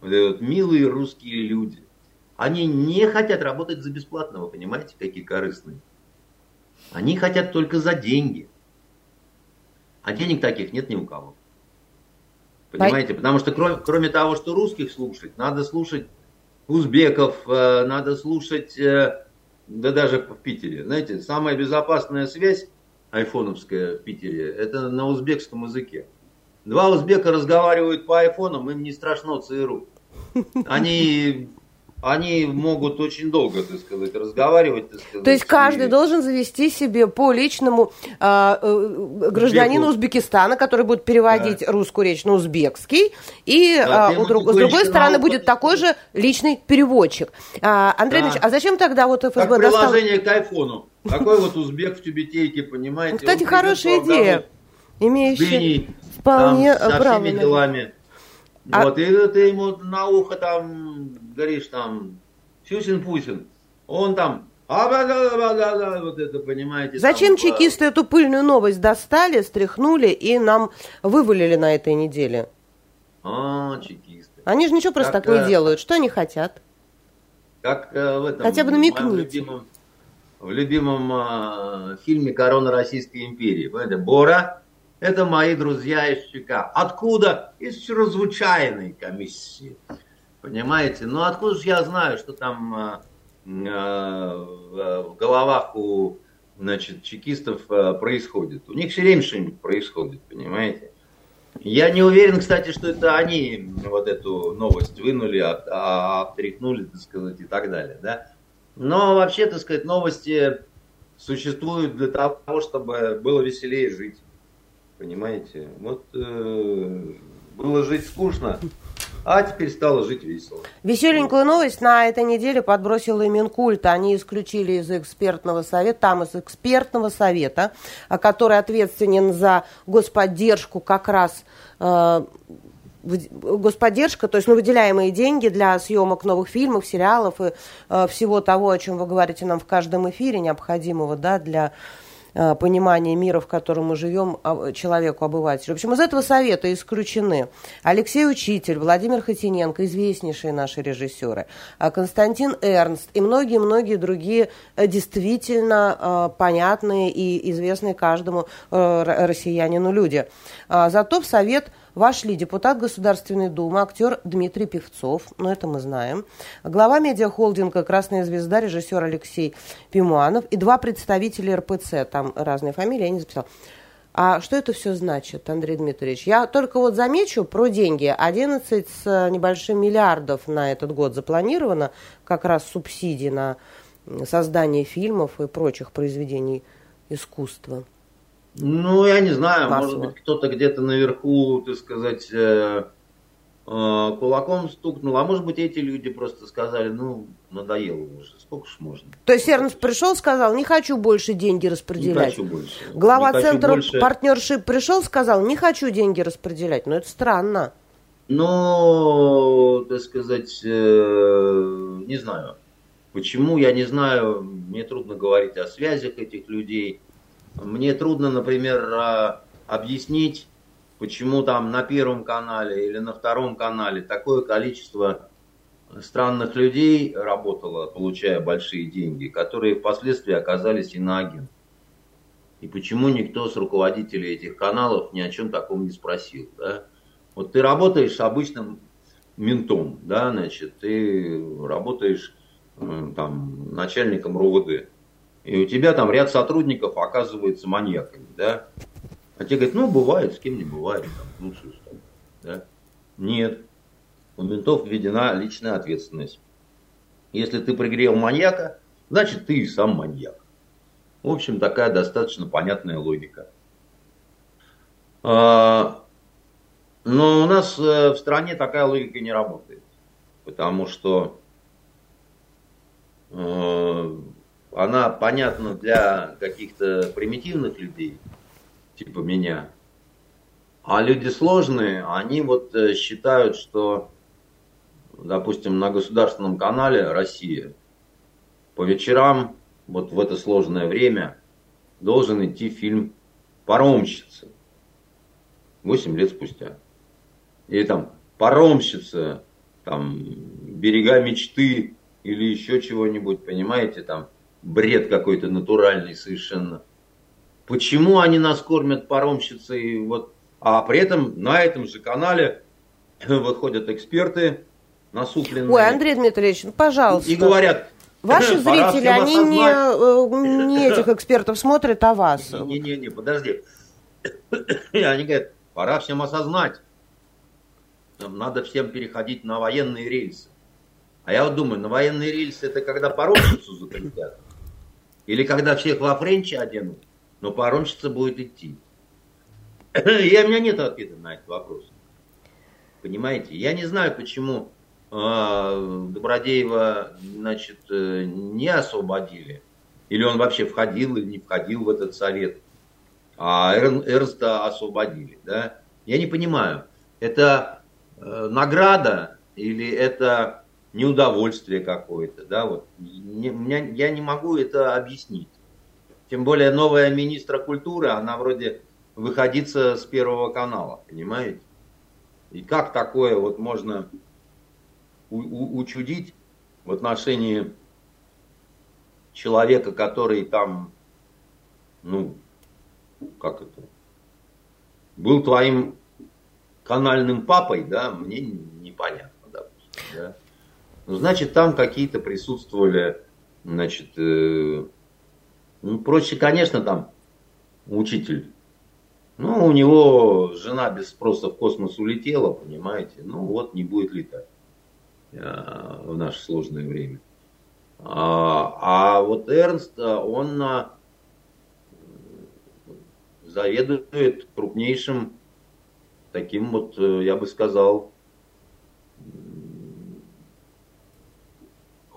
вот эти вот милые русские люди, они не хотят работать за бесплатно, вы понимаете, какие корыстные. Они хотят только за деньги. А денег таких нет ни у кого. Понимаете? Потому что кроме, кроме того, что русских слушать, надо слушать узбеков, э, надо слушать, э, да даже в Питере. Знаете, самая безопасная связь айфоновская в Питере, это на узбекском языке. Два узбека разговаривают по айфонам, им не страшно ЦРУ. Они они могут очень долго, так сказать, разговаривать. Так сказать, То есть каждый и... должен завести себе по личному а, э, гражданину Узбеку. Узбекистана, который будет переводить да. русскую речь на узбекский, и да, а, у друг, с другой стороны будет такой же личный переводчик. А, Андрей да. Ильич, а зачем тогда вот ФСБ как приложение достал... к айфону. Такой вот узбек в тюбетейке, понимаете? Кстати, хорошая идея, имеющая вполне там, со всеми делами. А... Вот, и ты ему на ухо там говоришь там, Сюсин-Пусин, он там, а да, да, да, да, вот это, понимаете. Зачем там, чекисты эту пыльную новость достали, стряхнули и нам вывалили на этой неделе? А, чекисты. Они же ничего просто как, так не делают. Что они хотят? Как э, в этом... Хотя бы намекните. В любимом, в любимом э, фильме «Корона Российской империи». Понимаете, Бора это мои друзья из ЧК. Откуда? Из чрезвычайной комиссии. Понимаете? Ну откуда же я знаю, что там э, э, в головах у значит, чекистов э, происходит? У них все время что-нибудь происходит, понимаете? Я не уверен, кстати, что это они вот эту новость вынули, а, так сказать, и так далее. Да? Но вообще, так сказать, новости существуют для того, чтобы было веселее жить. Понимаете? Вот э, было жить скучно, а теперь стало жить весело. Веселенькую новость на этой неделе подбросил и Минкульт. Они исключили из экспертного совета, там из экспертного совета, который ответственен за господдержку как раз э, господдержка, то есть ну, выделяемые деньги для съемок новых фильмов, сериалов и э, всего того, о чем вы говорите нам в каждом эфире, необходимого да, для понимание мира, в котором мы живем, а, человеку, обывателю. В общем, из этого совета исключены Алексей Учитель, Владимир Хотиненко, известнейшие наши режиссеры, а Константин Эрнст и многие-многие другие э, действительно э, понятные и известные каждому россиянину люди. Зато в совет вошли депутат Государственной Думы, актер Дмитрий Певцов, ну это мы знаем, глава медиахолдинга «Красная звезда», режиссер Алексей Пимуанов и два представителя РПЦ, там разные фамилии, я не записала. А что это все значит, Андрей Дмитриевич? Я только вот замечу про деньги. 11 с небольшим миллиардов на этот год запланировано, как раз субсидии на создание фильмов и прочих произведений искусства. Ну, я не знаю, Масло. может быть, кто-то где-то наверху, так сказать, э, э, кулаком стукнул, а может быть, эти люди просто сказали, ну, надоело уже, сколько ж можно. То есть Эрнст пришел, сказал, не хочу больше деньги распределять. Не хочу больше. Глава не центра больше... партнершип пришел, сказал, не хочу деньги распределять. Но это странно. Ну, так сказать, э, не знаю. Почему, я не знаю, мне трудно говорить о связях этих людей. Мне трудно, например, а, объяснить, почему там на первом канале или на втором канале такое количество странных людей работало, получая большие деньги, которые впоследствии оказались иноагентами. И почему никто с руководителей этих каналов ни о чем таком не спросил. Да? Вот ты работаешь обычным ментом, да, значит, ты работаешь там, начальником РОВД и у тебя там ряд сотрудников оказывается маньяками, да? А тебе говорят, ну, бывает, с кем не бывает, там, ну, что да? Нет, у ментов введена личная ответственность. Если ты пригрел маньяка, значит, ты и сам маньяк. В общем, такая достаточно понятная логика. А, но у нас э, в стране такая логика не работает. Потому что э, она понятна для каких-то примитивных людей, типа меня. А люди сложные, они вот э, считают, что, допустим, на государственном канале Россия по вечерам, вот в это сложное время, должен идти фильм «Паромщица». Восемь лет спустя. Или там «Паромщица», там «Берега мечты» или еще чего-нибудь, понимаете, там бред какой-то натуральный совершенно. Почему они нас кормят паромщицей, вот, а при этом на этом же канале выходят эксперты насупленные. Ой, Андрей Дмитриевич, ну, пожалуйста. И говорят, Ваши зрители, они не, э, не этих экспертов смотрят, а вас. Не-не-не, подожди. Они говорят, пора всем осознать. Надо всем переходить на военные рельсы. А я вот думаю, на военные рельсы это когда паромщицу закрепят. Или когда всех во френче оденут, но паромщица будет идти. [clears throat] Я, у меня нет ответа на этот вопрос. Понимаете? Я не знаю, почему э, Добродеева значит, э, не освободили. Или он вообще входил или не входил в этот совет. А Эрнста освободили. Да? Я не понимаю, это э, награда или это неудовольствие какое-то. Да? Вот. Не, меня, я не могу это объяснить. Тем более новая министра культуры, она вроде выходится с Первого канала, понимаете? И как такое вот можно учудить в отношении человека, который там, ну, как это, был твоим канальным папой, да, мне непонятно, допустим, да. Ну, значит, там какие-то присутствовали, значит, э, ну, проще, конечно, там учитель. Ну, у него жена без спроса в космос улетела, понимаете. Ну, вот не будет летать э, в наше сложное время. А, а вот Эрнст, он а, заведует крупнейшим таким вот, э, я бы сказал,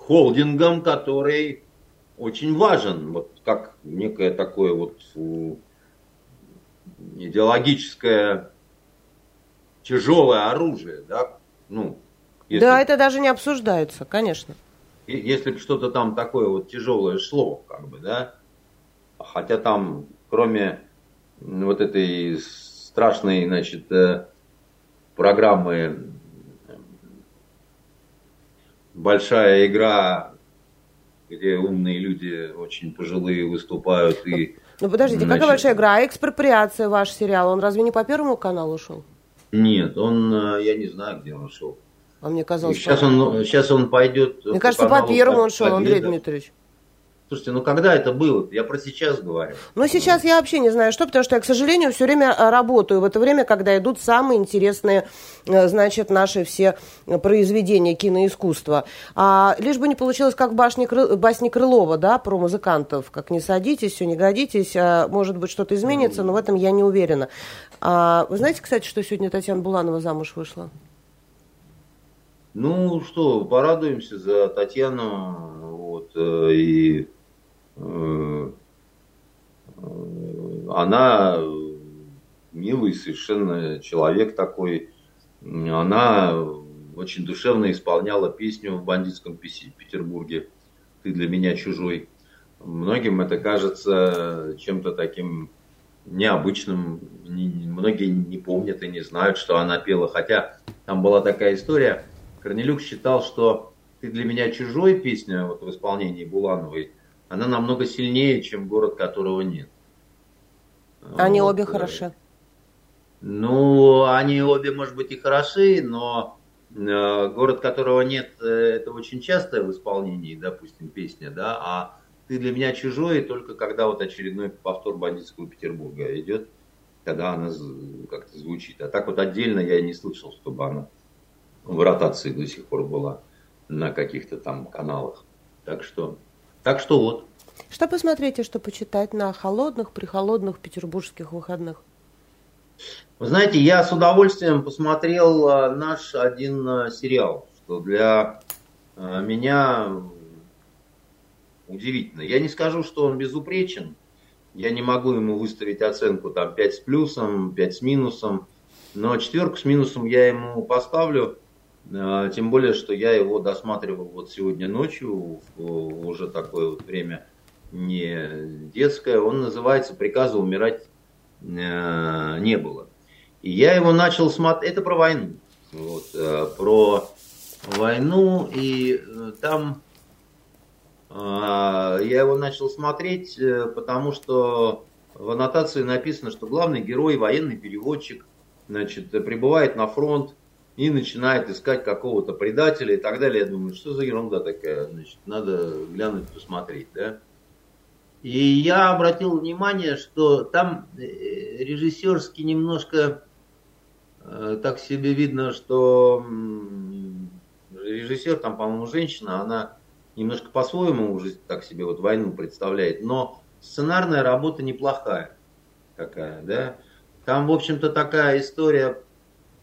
холдингом, который очень важен, вот как некое такое вот идеологическое тяжелое оружие, да, ну, если, да, это даже не обсуждается, конечно. Если бы что-то там такое вот тяжелое шло, как бы, да, хотя там, кроме вот этой страшной, значит, э, программы большая игра где умные люди очень пожилые выступают и... Ну подождите, значит... какая большая игра? А экспроприация ваш сериал, он разве не по Первому каналу шел? Нет, он, э, я не знаю, где он шел. А мне казалось, сейчас, по... он, сейчас он пойдет... Мне кажется, по Первому он шел, Андрей Дмитриевич. Слушайте, ну когда это было? Я про сейчас говорю. Ну сейчас я вообще не знаю, что, потому что я, к сожалению, все время э, работаю в это время, когда идут самые интересные, э, значит, наши все произведения киноискусства. А, лишь бы не получилось, как в башне Крылова, да, про музыкантов, как не садитесь, все не годитесь, а, может быть, что-то изменится, но в этом я не уверена. А, вы знаете, кстати, что сегодня Татьяна Буланова замуж вышла? Ну что, порадуемся за Татьяну, вот, э, и Э, она милый совершенно человек такой. Она очень душевно исполняла песню в бандитском Петербурге «Ты для меня чужой». Многим это кажется чем-то таким необычным. Многие не помнят и не знают, что она пела. Хотя там была такая история. Корнелюк считал, что «Ты для меня чужой» песня вот в исполнении Булановой – она намного сильнее, чем город, которого нет. Они вот. обе хороши. Ну, они обе, может быть, и хороши, но э, город, которого нет, э, это очень часто в исполнении, допустим, песня, да, а ты для меня чужой, только когда вот очередной повтор бандитского Петербурга идет, тогда она как-то звучит. А так вот отдельно я не слышал, чтобы она в ротации до сих пор была на каких-то там каналах. Так что так что вот. Что посмотреть и что почитать на холодных, прихолодных петербургских выходных? Вы знаете, я с удовольствием посмотрел а, наш один а, сериал, что для а, меня удивительно. Я не скажу, что он безупречен. Я не могу ему выставить оценку там 5 с плюсом, 5 с минусом. Но четверку с минусом я ему поставлю. А, тем более, что я его досматривал вот сегодня ночью, уже такое вот время не детское. Он называется «Приказа умирать э, не было». И я его начал смотреть, это про войну, вот, э, про войну, и э, там я его начал смотреть, потому что в аннотации написано, что главный герой, военный переводчик, значит, прибывает на фронт и начинает искать какого-то предателя и так далее. Я думаю, что за ерунда такая, значит, надо глянуть, посмотреть, да. И я обратил внимание, что там э, режиссерски немножко э, так себе видно, что режиссер, там, по-моему, женщина, она немножко по-своему уже так себе вот войну представляет, но сценарная работа неплохая какая, да. Там, в общем-то, такая история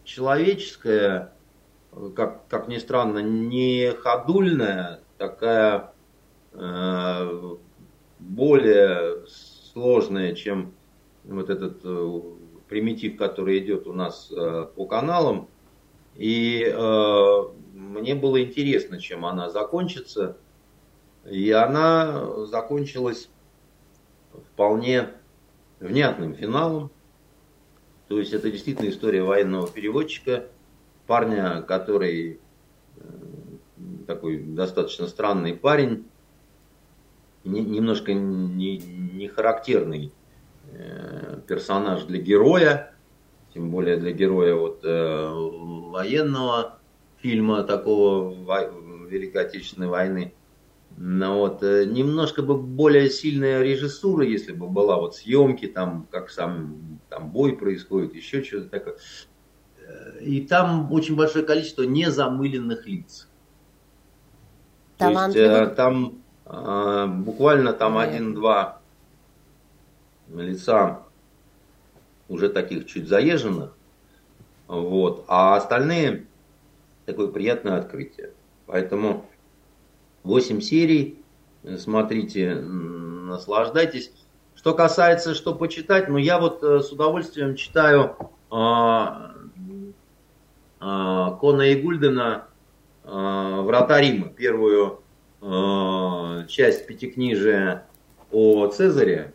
человеческая, как, как ни странно, не ходульная, такая э, более сложная, чем вот этот э, примитив, который идет у нас э, по каналам. И э, мне было интересно, чем она закончится. И она закончилась вполне внятным финалом. То есть это действительно история военного переводчика, парня, который э, такой достаточно странный парень, немножко не, не характерный э, персонаж для героя, тем более для героя вот, э, военного фильма такого Великой Отечественной войны. Ну, вот, э, немножко бы более сильная режиссура, если бы была, вот съемки, там, как сам там бой происходит, еще что-то такое. Э, и там очень большое количество незамыленных лиц. То есть э, там э, буквально там один-два лица уже таких чуть заезженных, вот, а остальные такое приятное открытие. Поэтому 8 серий. Смотрите, наслаждайтесь. Что касается, что почитать, ну я вот э, с удовольствием читаю а, а, Кона и Гульдена а, «Врата Рима», первую а, часть пятикнижия о Цезаре.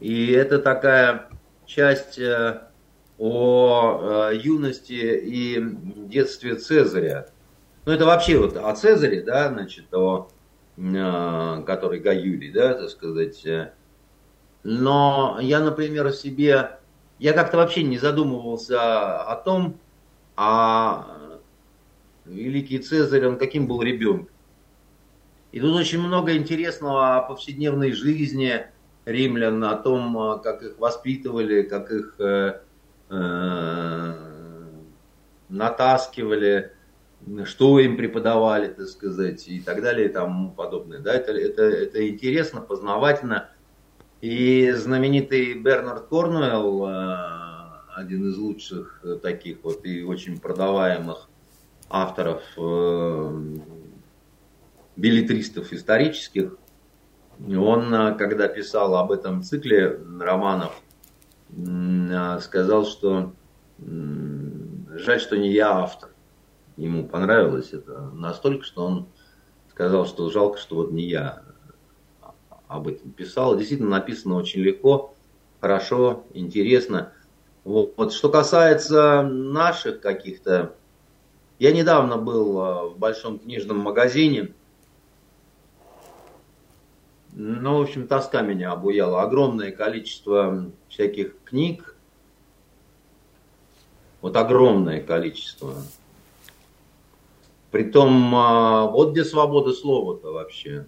И это такая часть а, о юности и детстве Цезаря. Ну, это вообще вот о Цезаре, да, значит, о, э, который Гай Юлий, да, так сказать. Но я, например, себе, я как-то вообще не задумывался о том, а великий Цезарь, он каким был ребенком. И тут очень много интересного о повседневной жизни римлян, о том, как их воспитывали, как их э, э, натаскивали, что им преподавали, так сказать, и так далее и тому подобное. Да, это, это, это интересно, познавательно. И знаменитый Бернард Корнуэлл, э, один из лучших таких вот и очень продаваемых авторов, э, билетристов исторических, он, э, когда писал об этом цикле романов, сказал, что жаль, что не я автор ему понравилось это настолько, что он сказал, что жалко, что вот не я об этом писал. Действительно написано очень легко, хорошо, интересно. Вот, вот что касается наших каких-то... Я недавно был а, в большом книжном магазине. Ну, в общем, тоска меня обуяла. Огромное количество всяких книг. Вот огромное количество. Притом, а, вот где свобода слова-то вообще.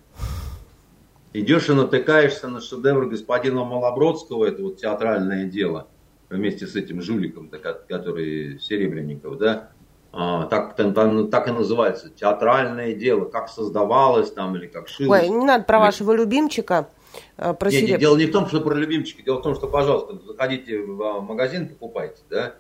Идешь и натыкаешься на шедевр господина Малобродского, это вот театральное дело, вместе с этим жуликом, который Серебренников, да, а, так, там, так и называется, театральное дело, как создавалось там или как шилось. Ой, не надо про вашего любимчика. А, про нет, нет, дело не в том, что про любимчика, дело в том, что, пожалуйста, заходите в магазин, покупайте, да,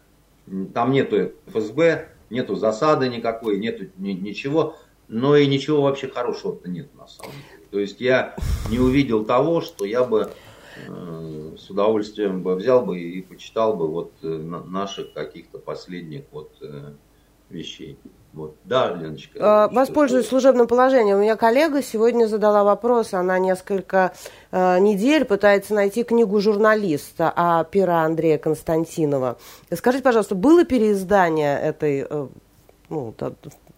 там нету ФСБ, нету засады никакой, нету ни, ничего, но и ничего вообще хорошего-то нет на самом деле. То есть я не увидел того, что я бы э, с удовольствием бы взял бы и почитал бы вот э, наших каких-то последних вот э, вещей. Вот. Да, Леночка. А, воспользуюсь служебным положением. У меня коллега сегодня задала вопрос. Она несколько э, недель пытается найти книгу журналиста о пера Андрея Константинова. Скажите, пожалуйста, было переиздание этой э, ну,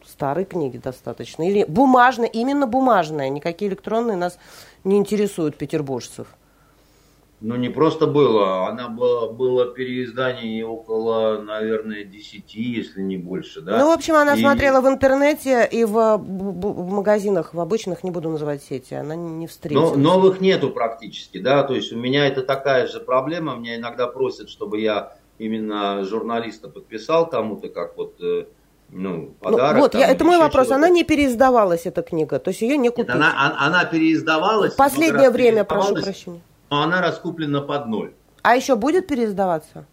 старой книги достаточно? Или бумажная, именно бумажная? Никакие электронные нас не интересуют петербуржцев. Ну, не просто было, она была, было переиздание около, наверное, 10, если не больше, да. Ну, в общем, она и... смотрела в интернете и в, в магазинах, в обычных, не буду называть сети, она не встретила. Но, новых нету практически, да, то есть у меня это такая же проблема, меня иногда просят, чтобы я именно журналиста подписал кому-то, как вот э, ну, ну, подарок. Ну, вот, я, это мой вопрос. Она не переиздавалась, эта книга, то есть ее не купить. Нет, она, она переиздавалась. В последнее время, прошу прощения но она раскуплена под ноль. А еще будет переиздаваться?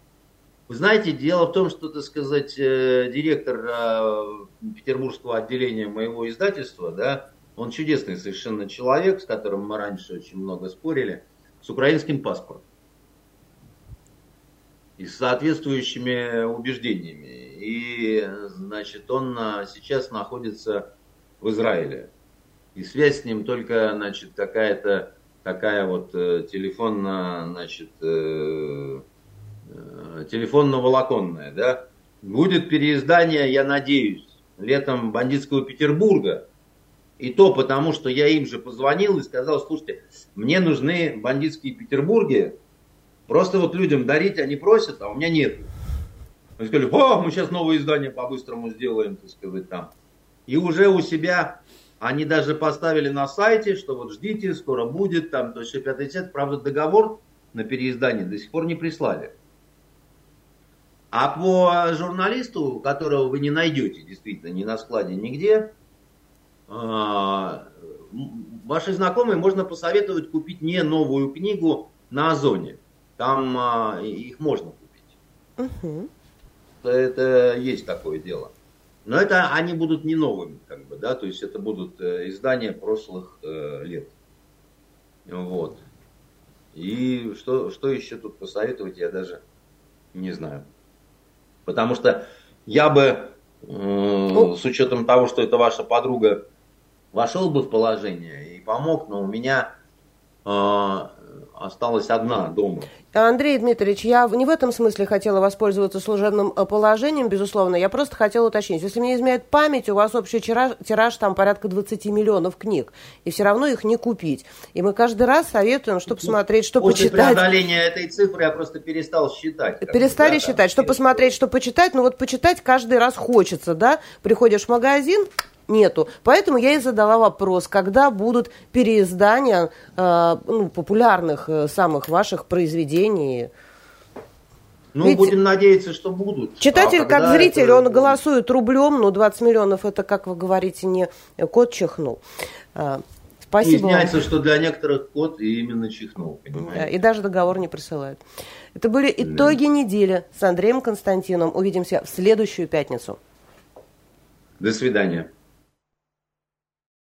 Вы знаете, дело в том, что, так сказать, э, директор э, петербургского отделения моего издательства, да, он чудесный совершенно человек, с которым мы раньше очень много спорили, с украинским паспортом и с соответствующими убеждениями. И, значит, он э, сейчас находится в Израиле. И связь с ним только, значит, какая-то такая вот э, телефонно, значит, э, э, телефонно-волоконная, да, будет переиздание, я надеюсь, летом бандитского Петербурга. И то потому, что я им же позвонил и сказал, слушайте, мне нужны бандитские Петербурги, просто вот людям дарить они просят, а у меня нет. Они сказали, о, мы сейчас новое издание по-быстрому сделаем, так сказать, там. И уже у себя они даже поставили на сайте, что вот ждите, скоро будет, там, то есть 50 Правда, договор на переиздание до сих пор не прислали. А по журналисту, которого вы не найдете действительно ни на складе, нигде, а, ваши знакомые можно посоветовать купить не новую книгу на Озоне. Там а, их можно купить. Угу. Это есть такое дело. Но это они будут не новыми, как бы, да, то есть это будут э, издания прошлых э, лет. Вот. И что, что еще тут посоветовать, я даже не знаю. Потому что я бы, э, ну, с учетом того, что это ваша подруга, вошел бы в положение и помог, но у меня э, осталась одна дома. Андрей Дмитриевич, я не в этом смысле хотела воспользоваться служебным э, положением, безусловно. Я просто хотела уточнить. Если мне изменяет память, у вас общий тираж, тираж там порядка 20 миллионов книг, и все равно их не купить. И мы каждый раз советуем, что посмотреть, что После почитать. После преодоления этой цифры я просто перестал считать. Перестали да, считать, что посмотреть, что почитать. Ну вот почитать каждый раз хочется, да? Приходишь в магазин, нету. Поэтому я и задала вопрос, когда будут переиздания э, ну, популярных э, самых ваших произведений. Ну, Ведь будем надеяться, что будут. Читатель, а как зритель, это... он голосует рублем, ну, 20 миллионов, это, как вы говорите, не кот чихнул. А, спасибо Выясняется, что для некоторых кот именно чихнул, понимаете? И даже договор не присылают. Это были итоги да. недели с Андреем Константином. Увидимся в следующую пятницу. До свидания.